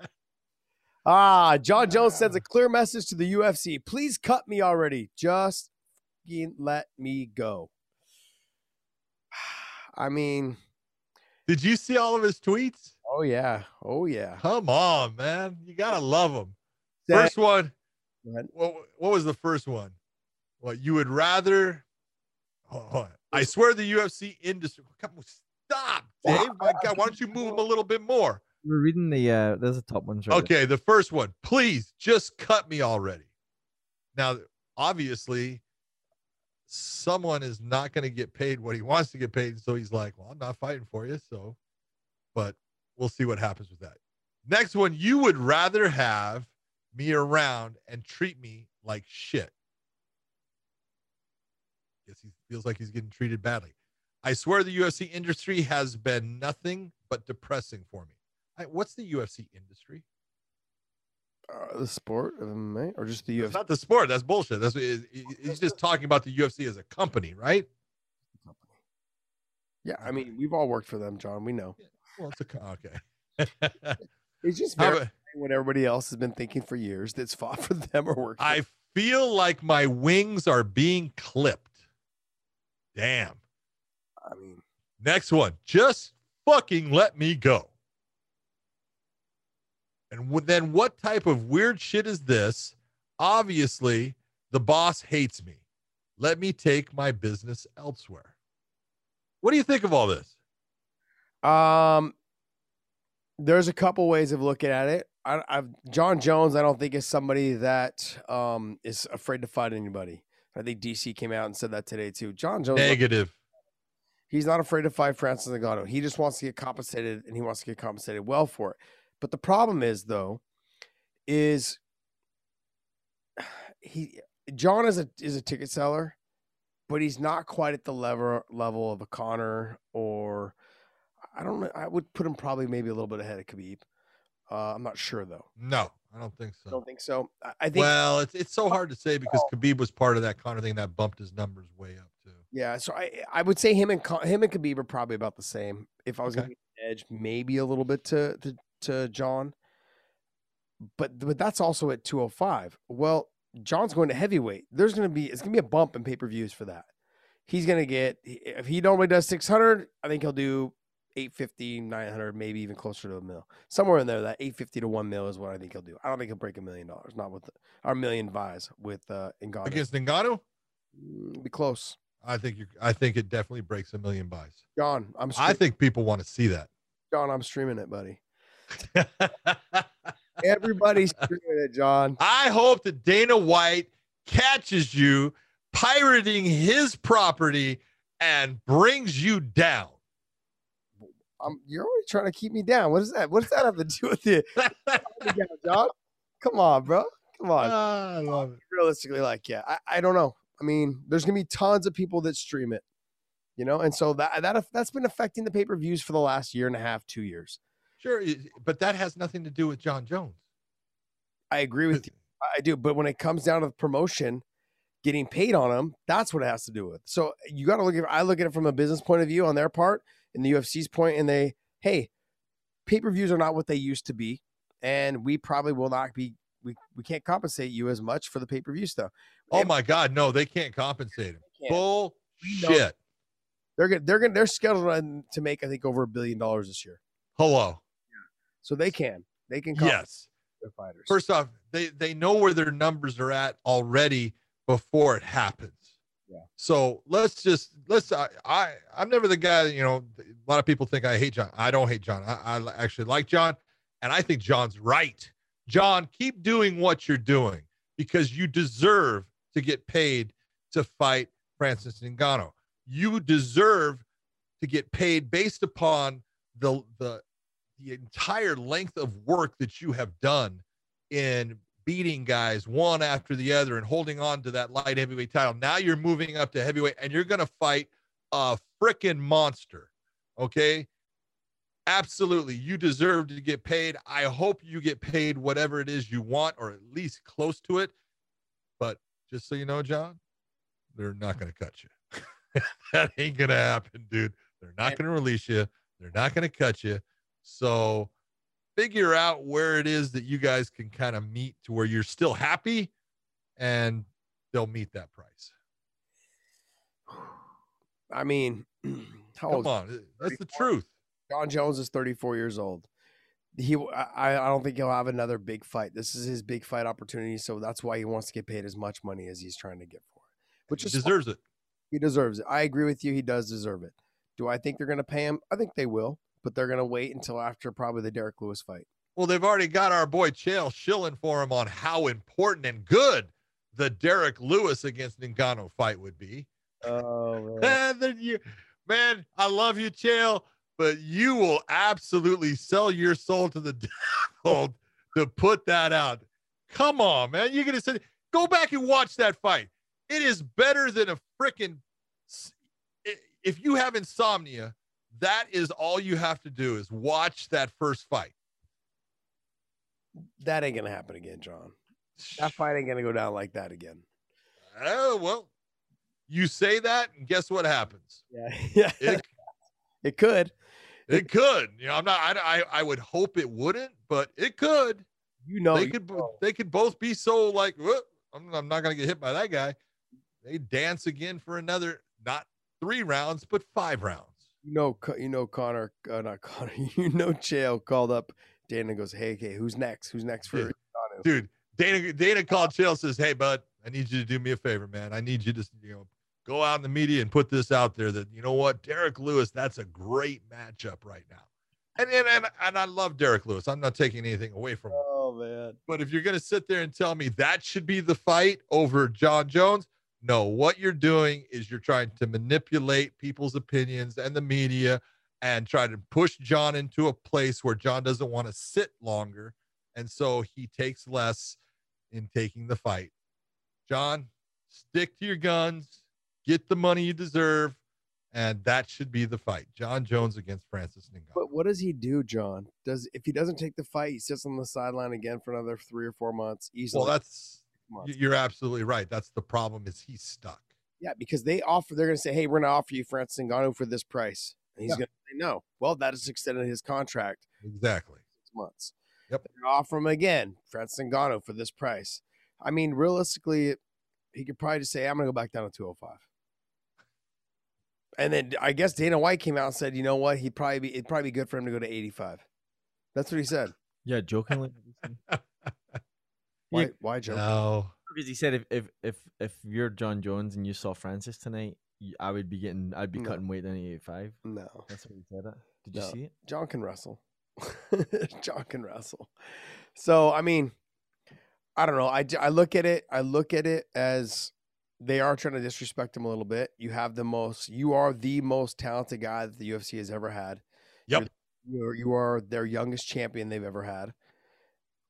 ah, John Jones sends a clear message to the UFC. Please cut me already. Just let me go. I mean, Did you see all of his tweets? oh yeah, oh yeah. Come on, man. You gotta love him. First one. What, what was the first one? What you would rather? On. I swear the UFC industry. Stop, Dave. My God, why don't you move him a little bit more? We're reading the uh there's a top ones right there. Okay, the first one. Please just cut me already. Now, obviously, someone is not going to get paid what he wants to get paid. So he's like, well, I'm not fighting for you. So, but we'll see what happens with that. Next one. You would rather have me around and treat me like shit. Guess he feels like he's getting treated badly. I swear the UFC industry has been nothing but depressing for me. I, what's the UFC industry? Uh, the sport of MMA or just the UFC? It's not the sport. That's bullshit. That's what he- he- he's just talking about the UFC as a company, right? Yeah, I mean, we've all worked for them, John. We know. Well, it's a co- okay. It's just very what everybody else has been thinking for years that's fought for them or worked. for I feel like my wings are being clipped. Damn. I mean, Next one. Just fucking let me go. And w- then what type of weird shit is this? Obviously, the boss hates me. Let me take my business elsewhere. What do you think of all this? um, there's a couple ways of looking at it. I, I've John Jones. I don't think is somebody that um is afraid to fight anybody. I think DC came out and said that today too. John Jones, Negative. he's not afraid to fight Francis Ngannou. He just wants to get compensated, and he wants to get compensated well for it. But the problem is, though, is he John is a is a ticket seller, but he's not quite at the level level of a Conor or I don't know. I would put him probably maybe a little bit ahead of Khabib. Uh, I'm not sure though. No, I don't think so. I don't think so. I, think Well, it's it's so oh. hard to say because Khabib was part of that Conor thing that bumped his numbers way up too. Yeah, so I I would say him and him and Khabib are probably about the same. If I was Okay. going to edge, maybe a little bit to to to John, but but that's also at two hundred five. Well, John's going to heavyweight. There's going to be it's going to be a bump in pay per views for that. He's going to get if he normally does six hundred, I think he'll do 850, 900, maybe even closer to a mil. Somewhere in there, that 850 to 1 mil is what I think he'll do. I don't think he'll break a million dollars, not with our million buys with uh Ngannou. Against Ngannou, Mm, be close. I think you I think it definitely breaks a million buys. John, I'm I think people want to see that. John, I'm streaming it, buddy. Everybody's streaming it, John. I hope that Dana White catches you pirating his property and brings you down. Um, you're always trying to keep me down. What is that? What does that have to do with it, John? Come on, bro. Come on. Ah, I love it. Realistically, like, yeah, I, I don't know. I mean, there's gonna be tons of people that stream it, you know, and so that that that's been affecting the pay per views for the last year and a half, two years. Sure, but that has nothing to do with John Jones. I agree with you. I do, but when it comes down to the promotion, getting paid on them, that's what it has to do with. So you got to look at. I look at it from a business point of view on their part, and the UFC's point, and they, hey, pay per views are not what they used to be, and we probably will not be. We, we can't compensate you as much for the pay per view stuff. Oh And my God, no, they can't compensate him. Bullshit. They're gonna they're gonna they're scheduled to make I think over a billion dollars this year, Hello. so they can they can Yes. their fighters. First off, they they know where their numbers are at already before it happens. So let's just let's. I, I I'm never the guy. You know, a lot of people think I hate John. I don't hate John. I, I actually like John, and I think John's right. John, keep doing what you're doing because you deserve to get paid to fight Francis Ngannou. You deserve to get paid based upon the the the entire length of work that you have done in beating guys one after the other and holding on to that light heavyweight title. Now you're moving up to heavyweight and you're going to fight a freaking monster. Okay. Absolutely. You deserve to get paid. I hope you get paid whatever it is you want or at least close to it. But just so you know, John, they're not going to cut you. that ain't going to happen, dude. They're not going to release you. They're not going to cut you. So figure out where it is that you guys can kind of meet to where you're still happy and they'll meet that price. I mean? Come on. Eh, that's the truth. John Jones is 34 years old. He, I, I don't think he'll have another big fight. This is his big fight opportunity, so that's why he wants to get paid as much money as he's trying to get for it. Which He deserves it. he deserves it. I agree with you. He does deserve it. Do I think they're going to pay him? I think they will, but they're going to wait until after probably the Derrick Lewis fight. Well, they've already got our boy Chael shilling for him on how important and good the Derrick Lewis against Ngannou fight would be. Oh, And then you, man, I love you, Chael, but you will absolutely sell your soul to the devil to put that out. Come on, man. You're gonna say, go back and watch that fight. It is better than a freaking. If you have insomnia, that is all you have to do is watch that first fight. That ain't gonna happen again, John. That fight ain't gonna go down like that again. Oh well, you say that, and guess what happens? Yeah, yeah. It, it could. it could. You know, I'm not. I, I I would hope it wouldn't, but it could. You know, they you could. know. They could both be so like. I'm, I'm not gonna get hit by that guy. They dance again for another, not three rounds, but five rounds. You know, you know, Conor, uh, not Conor. You know, Chael called up Dana and goes, "Hey, okay, who's next? Who's next for. Conor?" dude. Dana Dana called Chael says, "Hey, bud, I need you to do me a favor, man. I need you to you know go out in the media and put this out there that you know what, Derrick Lewis, that's a great matchup right now." And and and, and I love Derrick Lewis. I'm not taking anything away from him. Oh man, But if you're gonna sit there and tell me that should be the fight over John Jones, no. What you're doing is you're trying to manipulate people's opinions and the media and try to push John into a place where John doesn't want to sit longer. And so he takes less in taking the fight. John, stick to your guns, get the money you deserve, and that should be the fight. John Jones against Francis Ngannou. but what does he do, John? Does if he doesn't take the fight, he sits on the sideline again for another three or four months easily. Well, that's months. you're absolutely right. That's the problem is he's stuck. Yeah, because they offer, they're going to say, "Hey, we're going to offer you Francis Ngannou for this price," and he's Yeah. going to say no. Well, that is extended his contract Exactly. six months. Yep. They're offer him again, Francis Ngannou for this price. I mean, realistically, he could probably just say, "I'm going to go back down to 205." And then I guess Dana White came out and said, "You know what? He'd probably be it'd probably be good for him to go to 85." That's what he said. Yeah, jokingly. Why? Yeah. Why, Joe? No. Because he said if, if if if you're John Jones and you saw Francis tonight, you, I would be getting I'd be No. cutting weight down to 85. No, That's what he said. It. Did you see it? John can wrestle. John can wrestle. So I mean, I don't know. I I look at it. I look at it as they are trying to disrespect him a little bit. You have the most. You are the most talented guy that the UFC has ever had. Yep. You are, you are their youngest champion they've ever had.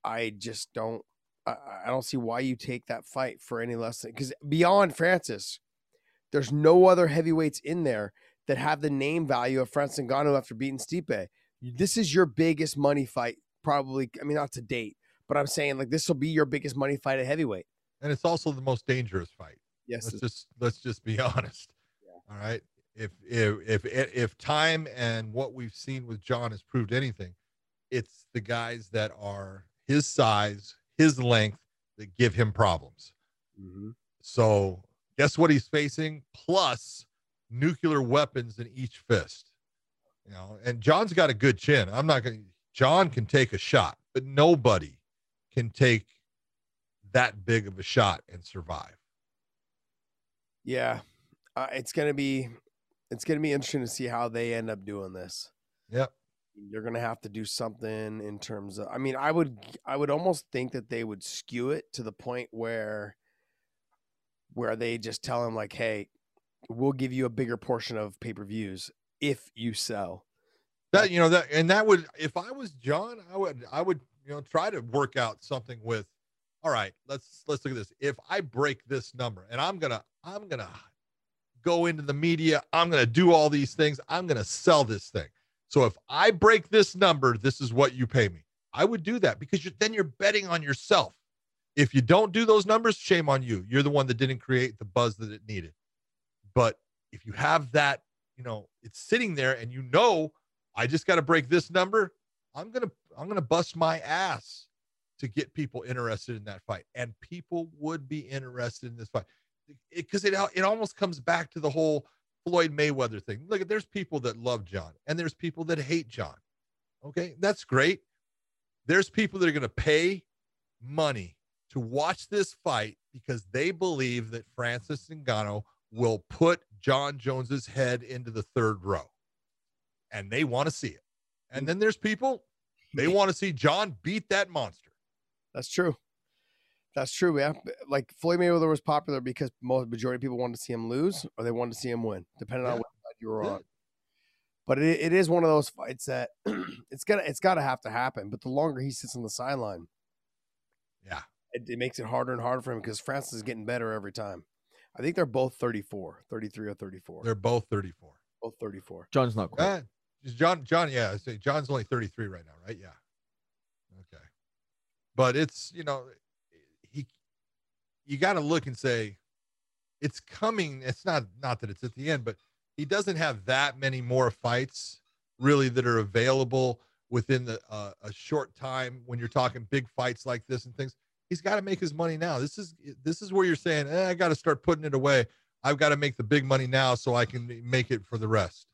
I just don't. I, I don't see why you take that fight for any less than because beyond Francis, there's no other heavyweights in there that have the name value of Francis Ngannou after beating Stipe. This is your biggest money fight, probably. I mean, not to date, but I'm saying like this will be your biggest money fight at heavyweight. And it's also the most dangerous fight. Yes, Let's just let's just be honest. All right. If if if if time and what we've seen with John has proved anything, it's the guys that are his size, his length that give him problems. Mhm. So guess what he's facing? Plus nuclear weapons in each fist. You know, and John's got a good chin. I'm not gonna John can take a shot, but nobody can take that big of a shot and survive. yeah. Uh, it's gonna be, it's gonna be interesting to see how they end up doing this. Yep. You're gonna have to do something in terms of. I mean, I would, I would almost think that they would skew it to the point where, where they just tell him like, "Hey, we'll give you a bigger portion of pay per views if you sell." That you know that and that would if I was John, I would I would you know try to work out something with all right, let's let's look at this. If I break this number and I'm gonna I'm gonna go into the media, I'm gonna do all these things, I'm gonna sell this thing. So if I break this number, this is what you pay me. I would do that because you're, then you're betting on yourself. If you don't do those numbers, shame on you. You're the one that didn't create the buzz that it needed. But if you have that, you know, it's sitting there and you know I just got to break this number. I'm going to I'm going to bust my ass to get people interested in that fight. And people would be interested in this fight. Because it, it, almost comes back to the whole Floyd Mayweather thing. Look, there's people that love John and there's people that hate John. Okay? That's great. There's people that are going to pay money to watch this fight because they believe that Francis Ngannou will put John Jones's head into the third row and they want to see it. And then there's people they want to see John beat that monster. That's true. That's true. Yeah, like Floyd Mayweather was popular because most majority of people wanted to see him lose or they wanted to see him win, depending on what side you were Yeah. on. But it, it is one of those fights that it's gonna it's got to have to happen. But the longer he sits on the sideline, Yeah. it, it makes it harder and harder for him because Francis is getting better every time. I think they're both 34, 33 or 34. They're both 34. both 34. John's not quite. Uh, John John yeah, I say John's only 33 right now, right? Yeah. Okay. but it's you know he you got to look and say it's coming. It's not not that it's at the end, but he doesn't have that many more fights really that are available within the uh, a short time when you're talking big fights like this and things. He's got to make his money now. This is this is where you're saying eh, I got to start putting it away. I've got to make the big money now so I can make it for the rest.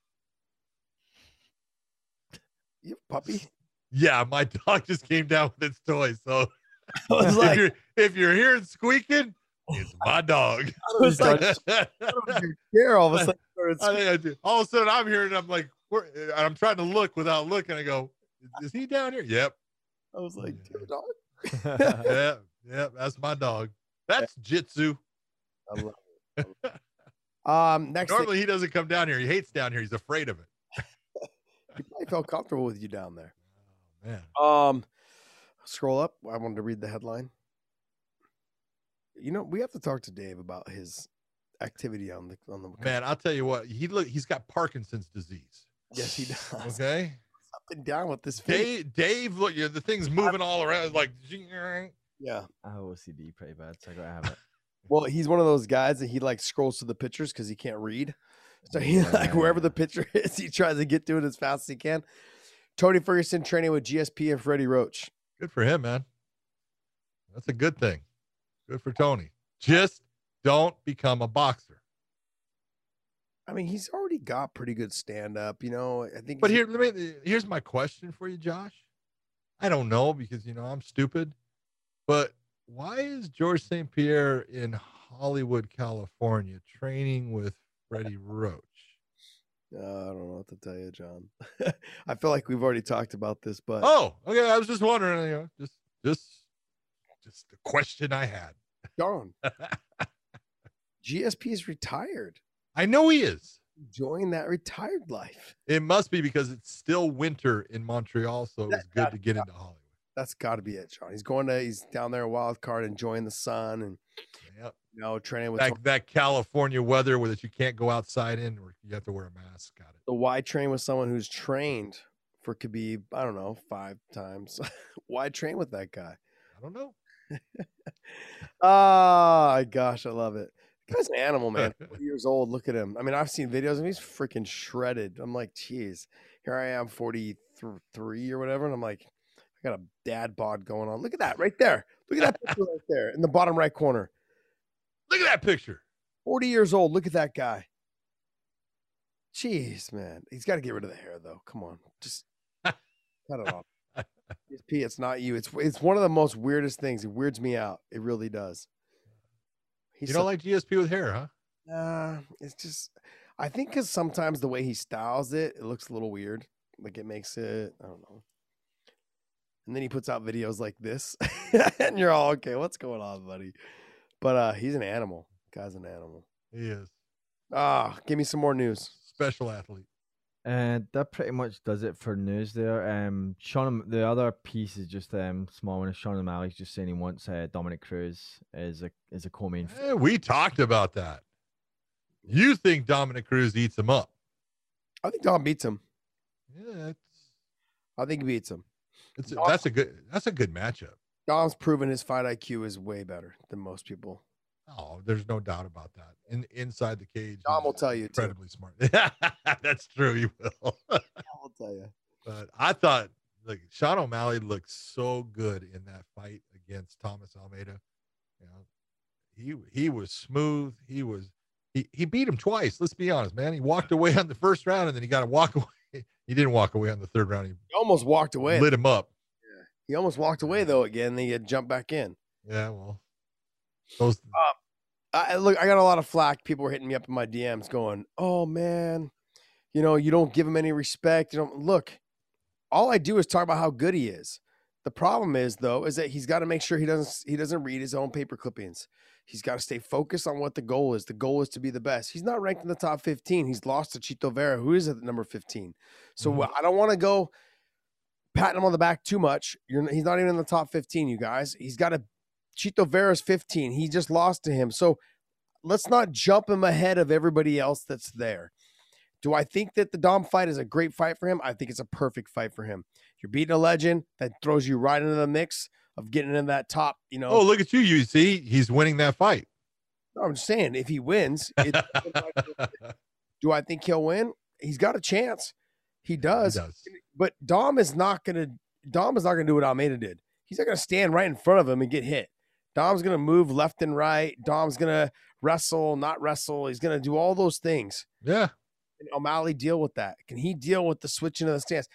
You puppy. Yeah, my dog just came down with its toy. So I was if, like, you're, if you're hearing squeaking, it's my dog. I was like, I here all of a sudden. started think I do. All of a sudden, I'm hearing. I'm like, and I'm trying to look without looking. I go, is, is he down here? Yep. I was like, "Dude, dog. Yeah. Yeah. That's my dog. That's Jitsu. I love it. Um, next thing, Normally, he doesn't come down here. He hates down here. He's afraid of it. he probably felt comfortable with you down there. Oh, man. Um, scroll up. I wanted to read the headline. You know, we have to talk to Dave about his activity on the on the Man, I'll tell you what. He look. He's got Parkinson's disease. Yes, he does. Okay. Up and down with this face. Dave. Dave. Look. Yeah, the thing's moving all around. Like. Yeah. I have OCD pretty bad, so I gotta have it. Well, he's one of those guys that he like scrolls to the pictures because he can't read. So he like wherever the picture is, he tries to get to it as fast as he can. Tony Ferguson training with GSP and Freddie Roach. Good for him, man. That's a good thing. Good for Tony. Just don't become a boxer. I mean, he's already got pretty good stand up, you know. I think But here, let me. Here's my question for you, Josh. I don't know because you know I'm stupid, but why is George St. Pierre in Hollywood, California, training with Freddie Roach? Uh, I don't know what to tell you, John. I feel like we've already talked about this, but Oh, okay. I was just wondering. You know, just, just, just a question I had. John, GSP is retired. I know he is. Enjoying that retired life. It must be because it's still winter in Montreal, so it was That- good to get into Hollywood. That's got to be it, John. He's going to. He's down there, wild card, enjoying the sun and Yep. you know training with That that California weather where that you can't go outside in, or you have to wear a mask. Got it. So why train with someone who's trained for Khabib? I don't know, five times. why train with that guy? I don't know. Oh ah, my gosh, I love it. The guy's an animal, man. 40 years old. Look at him. I mean, I've seen videos of him. He's freaking shredded. I'm like, geez, here I am, 43 or whatever, and I'm like, I got a dad bod going on. Look at that right there. Look at that picture right there in the bottom right corner. Look at that picture. 40 years old. Look at that guy. Jeez, man. He's got to get rid of the hair, though. Come on. Just cut it off. P, it's not you. It's it's one of the most weirdest things. It weirds me out. It really does. He's You don't like GSP with hair, huh? Nah, it's just I think because sometimes the way he styles it, it looks a little weird. Like it makes it, I don't know. And then he puts out videos like this, and you're all okay. What's going on, buddy? But uh he's an animal. Guy's an animal. He is Ah, give me some more news. special athlete. And that pretty much does it for news there. Um, Sean, the other piece is just um small one. is Sean O'Malley's just saying he wants uh, Dominick Cruz as a as a co-main. f- we talked about that. You think Dominick Cruz eats him up? I think Dom beats him. Yeah, it's, I think he beats him. it's that's a good that's a good matchup. Dom's proven his fight IQ is way better than most people. Oh, there's no doubt about that. In inside the cage, Dom will tell you too. incredibly smart. that's true. He will. I'll tell you. but I thought like Sean O'Malley looked so good in that fight against Thomas Almeida. You know, he he was smooth. He was he he beat him twice. Let's be honest, man. He walked away on the first round and then he got to walk away. He didn't walk away on the third round. He He almost walked away. lit him up. Yeah. He almost walked away though again. Then he had jumped back in. Yeah, well, those um, I look, I got a lot of flack. People were hitting me up in my DMs going, "Oh man, you know, you don't give him any respect." You know, look, all I do is talk about how good he is. The problem is though, is that he's got to make sure he doesn't he doesn't read his own paper clippings. He's got to stay focused on what the goal is. The goal is to be the best. He's not ranked in the top 15. He's lost to Chito Vera, who is at number 15. So Mhm. I don't want to go patting him on the back too much. You're he's not even in the top 15, you guys. He's got to Chito Vera's 15. He just lost to him. So let's not jump him ahead of everybody else that's there. Do I think that the Dom fight is a great fight for him? I think it's a perfect fight for him. You're beating a legend that throws you right into the mix of getting in that top. You know, Oh, look at you. You see, he's winning that fight. I'm just saying if he wins, it, do I think he'll win? He's got a chance. He He does. does. But Dom is not gonna Dom is not gonna do what Almeida did. He's not gonna stand right in front of him and get hit. Dom's gonna move left and right. Dom's gonna wrestle, not wrestle. He's gonna do all those things. Yeah. Can O'Malley deal with that? Can he deal with the switching of the stance?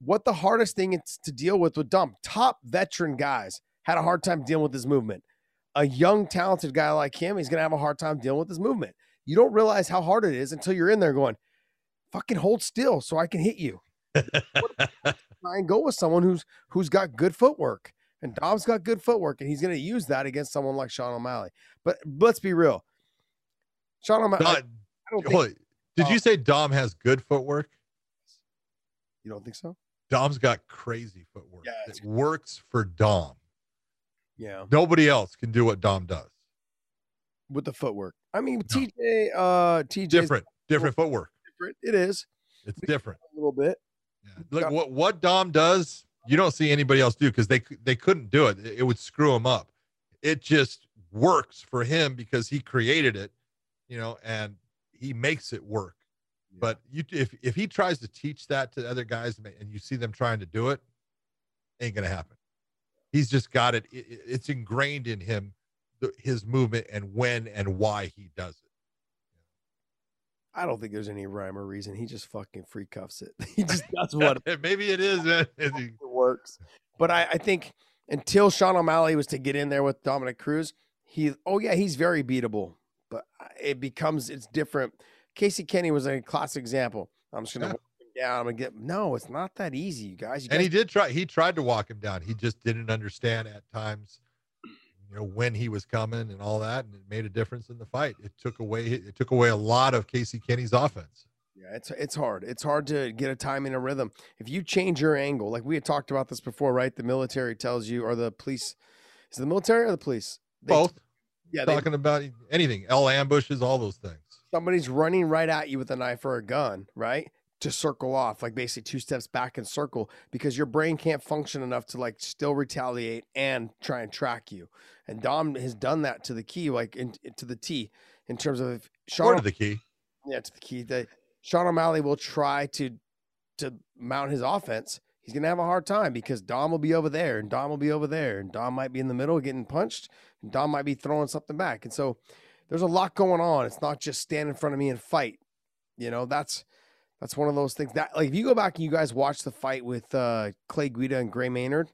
What the hardest thing is to deal with with Dom? Top veteran guys had a hard time dealing with his movement. A young, talented guy like him, he's gonna have a hard time dealing with his movement. You don't realize how hard it is until you're in there going, fucking hold still so I can hit you. Try and go with someone who's who's got good footwork. And Dom's got good footwork, and he's gonna use that against someone like Sean O'Malley. But let's be real. Sean O'Malley, don't think did you say Dom has good footwork? you don't think so? Dom's got crazy footwork. Yeah, it works for Dom. Yeah. Nobody else can do what Dom does. with the footwork. I mean, No. TJ, uh, TJ Different, different footwork. different. It is It's different. a little bit. Yeah. Look what what Dom does, you don't see anybody else do because they they couldn't do it. It would screw him up. It just works for him because he created it, you know, and he makes it work. But you if if he tries to teach that to other guys and you see them trying to do it, ain't gonna happen. He's just got it. it- it- it's ingrained in him, the, his movement and when and why he does it. I don't think there's any rhyme or reason. He just fucking free cuffs it. He just does what Maybe it is. Man. Works. But I, I think until Sean O'Malley was to get in there with Dominick Cruz, he oh yeah, he's very beatable. But it becomes it's different. Casey Kenney was a classic example. I'm just gonna Yeah. walk him down. I'm gonna get no, it's not that easy, you guys. You and guys he did try he tried to walk him down he just didn't understand at times you know when he was coming and all that and it made a difference in the fight it took away it took away a lot of casey kenney's offense Yeah, it's it's hard. It's hard to get a time and a rhythm. If you change your angle, like we had talked about this before, right? The military tells you, or the police, is the military or the police? They- both Yeah, they, talking about anything l ambushes all those things somebody's running right at you with a knife or a gun, right? To circle off, like basically two steps back and circle, because your brain can't function enough to like still retaliate and try and track you. And Dom has done that to the key, like in, to the T, in terms of Sean part of the key yeah, to the key. That Sean O'Malley will try to to mount his offense. He's gonna have a hard time because Dom will be over there and Dom will be over there and Dom might be in the middle getting punched and Dom might be throwing something back. And so there's a lot going on. It's not just stand in front of me and fight. You know, that's that's one of those things that like if you go back and you guys watch the fight with uh Clay Guida and Gray Maynard,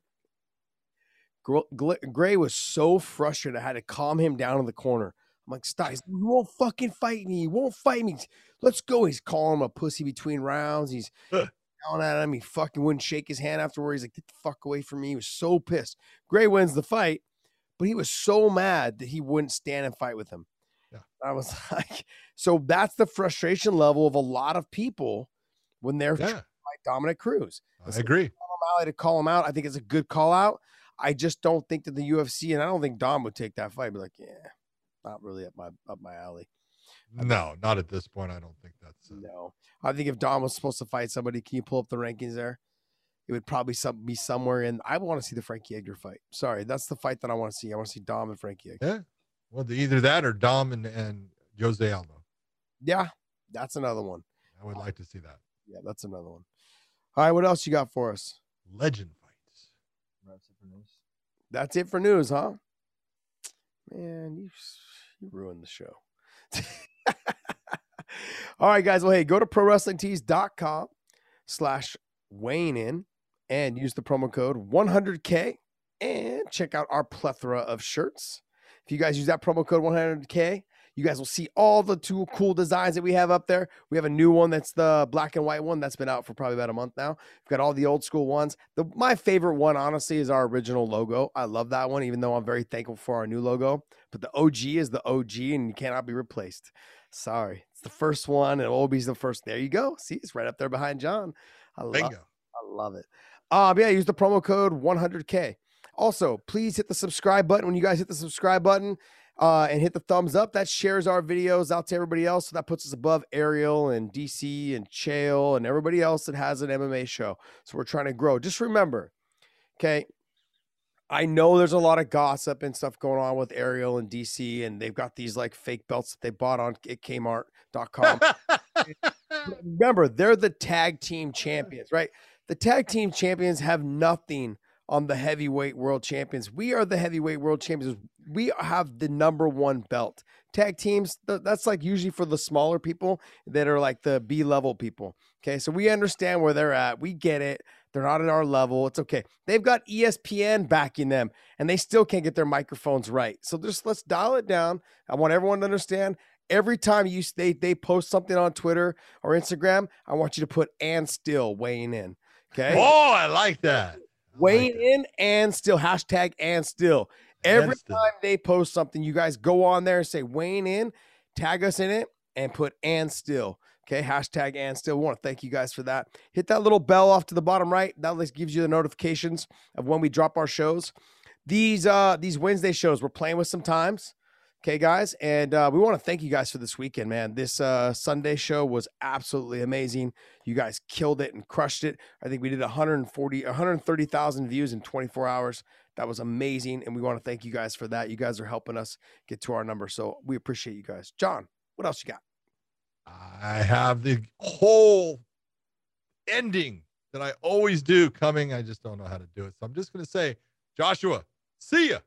Gray was so frustrated. I had to calm him down in the corner. I'm like, stop. You won't fucking fight me. You won't fight me. Let's go. He's calling him a pussy between rounds. He's yelling at him. He fucking wouldn't shake his hand afterward. He's like, get the fuck away from me. He was so pissed. Gray wins the fight, but he was so mad that he wouldn't stand and fight with him. Yeah. I was like, so that's the frustration level of a lot of people when they're yeah fight Dominick Cruz. i agree O'Malley to call him out. I think it's a good call out. I just don't think that the UFC and I don't think Dom would take that fight. Be like, yeah, not really up my up my alley. No not at this point i don't think that's uh, No, I think if Dom was supposed to fight somebody, can you pull up the rankings there? It would probably some, be somewhere in. I want to see the Frankie Edgar fight. Sorry, that's the fight that I want to see. I want to see Dom and Frankie Edgar. yeah well the, either that or dom and, and jose aldo Yeah, that's another one. i would like to see that Yeah, that's another one. All right, what else you got for us? legend fights That's it for news. That's it for news, huh? Man, you you ruined the show. All right, guys. Well, hey, go to prowrestlingtees.com slash weighingin and use the promo code 100K and check out our plethora of shirts. If you guys use that promo code 100K, you guys will see all the two cool designs that we have up there. We have a new one that's the black and white one that's been out for probably about a month now. We've got all the old school ones. The my favorite one, honestly, is our original logo. I love that one, even though I'm very thankful for our new logo. But the OG is the OG, and you cannot be replaced. Sorry, it's the first one, and Obi's the first. There you go. See, it's right up there behind John. I love. bingo I love it. Um, yeah, use the promo code 100K. Also, please hit the subscribe button. When you guys hit the subscribe button uh, and hit the thumbs up, that shares our videos out to everybody else. So that puts us above Ariel and DC and Chael and everybody else that has an MMA show. So we're trying to grow. Just remember, okay, I know there's a lot of gossip and stuff going on with Ariel and DC, and they've got these like fake belts that they bought on at Kmart.com. Remember, they're the tag team champions, right? The tag team champions have nothing on the heavyweight world champions. We are the heavyweight world champions. We have the number one belt. Tag teams, that's like usually for the smaller people that are like the B level people. Okay. So we understand where they're at. We get it. They're not at our level. It's okay. They've got ESPN backing them and they still can't get their microphones right. So just let's dial it down. I want everyone to understand every time you they they post something on Twitter or Instagram, I want you to put and still weighing in. Okay. Oh, I like that. Weighing like in and still hashtag and still. Every and time they post something, you guys go on there and say weighing in, tag us in it, and put and still. Okay, hashtag and still. Want to thank you guys for that. Hit that little bell off to the bottom right. That list gives you the notifications of when we drop our shows. These uh these Wednesday shows, we're playing with some times. Okay, guys, and uh, we want to thank you guys for this weekend, man. This uh, Sunday show was absolutely amazing. You guys killed it and crushed it. I think we did 140, 130,000 views in 24 hours. That was amazing, and we want to thank you guys for that. You guys are helping us get to our number, so we appreciate you guys. John, what else you got? I have the whole ending that I always do coming. I just don't know how to do it, so I'm just going to say, Joshua, see ya.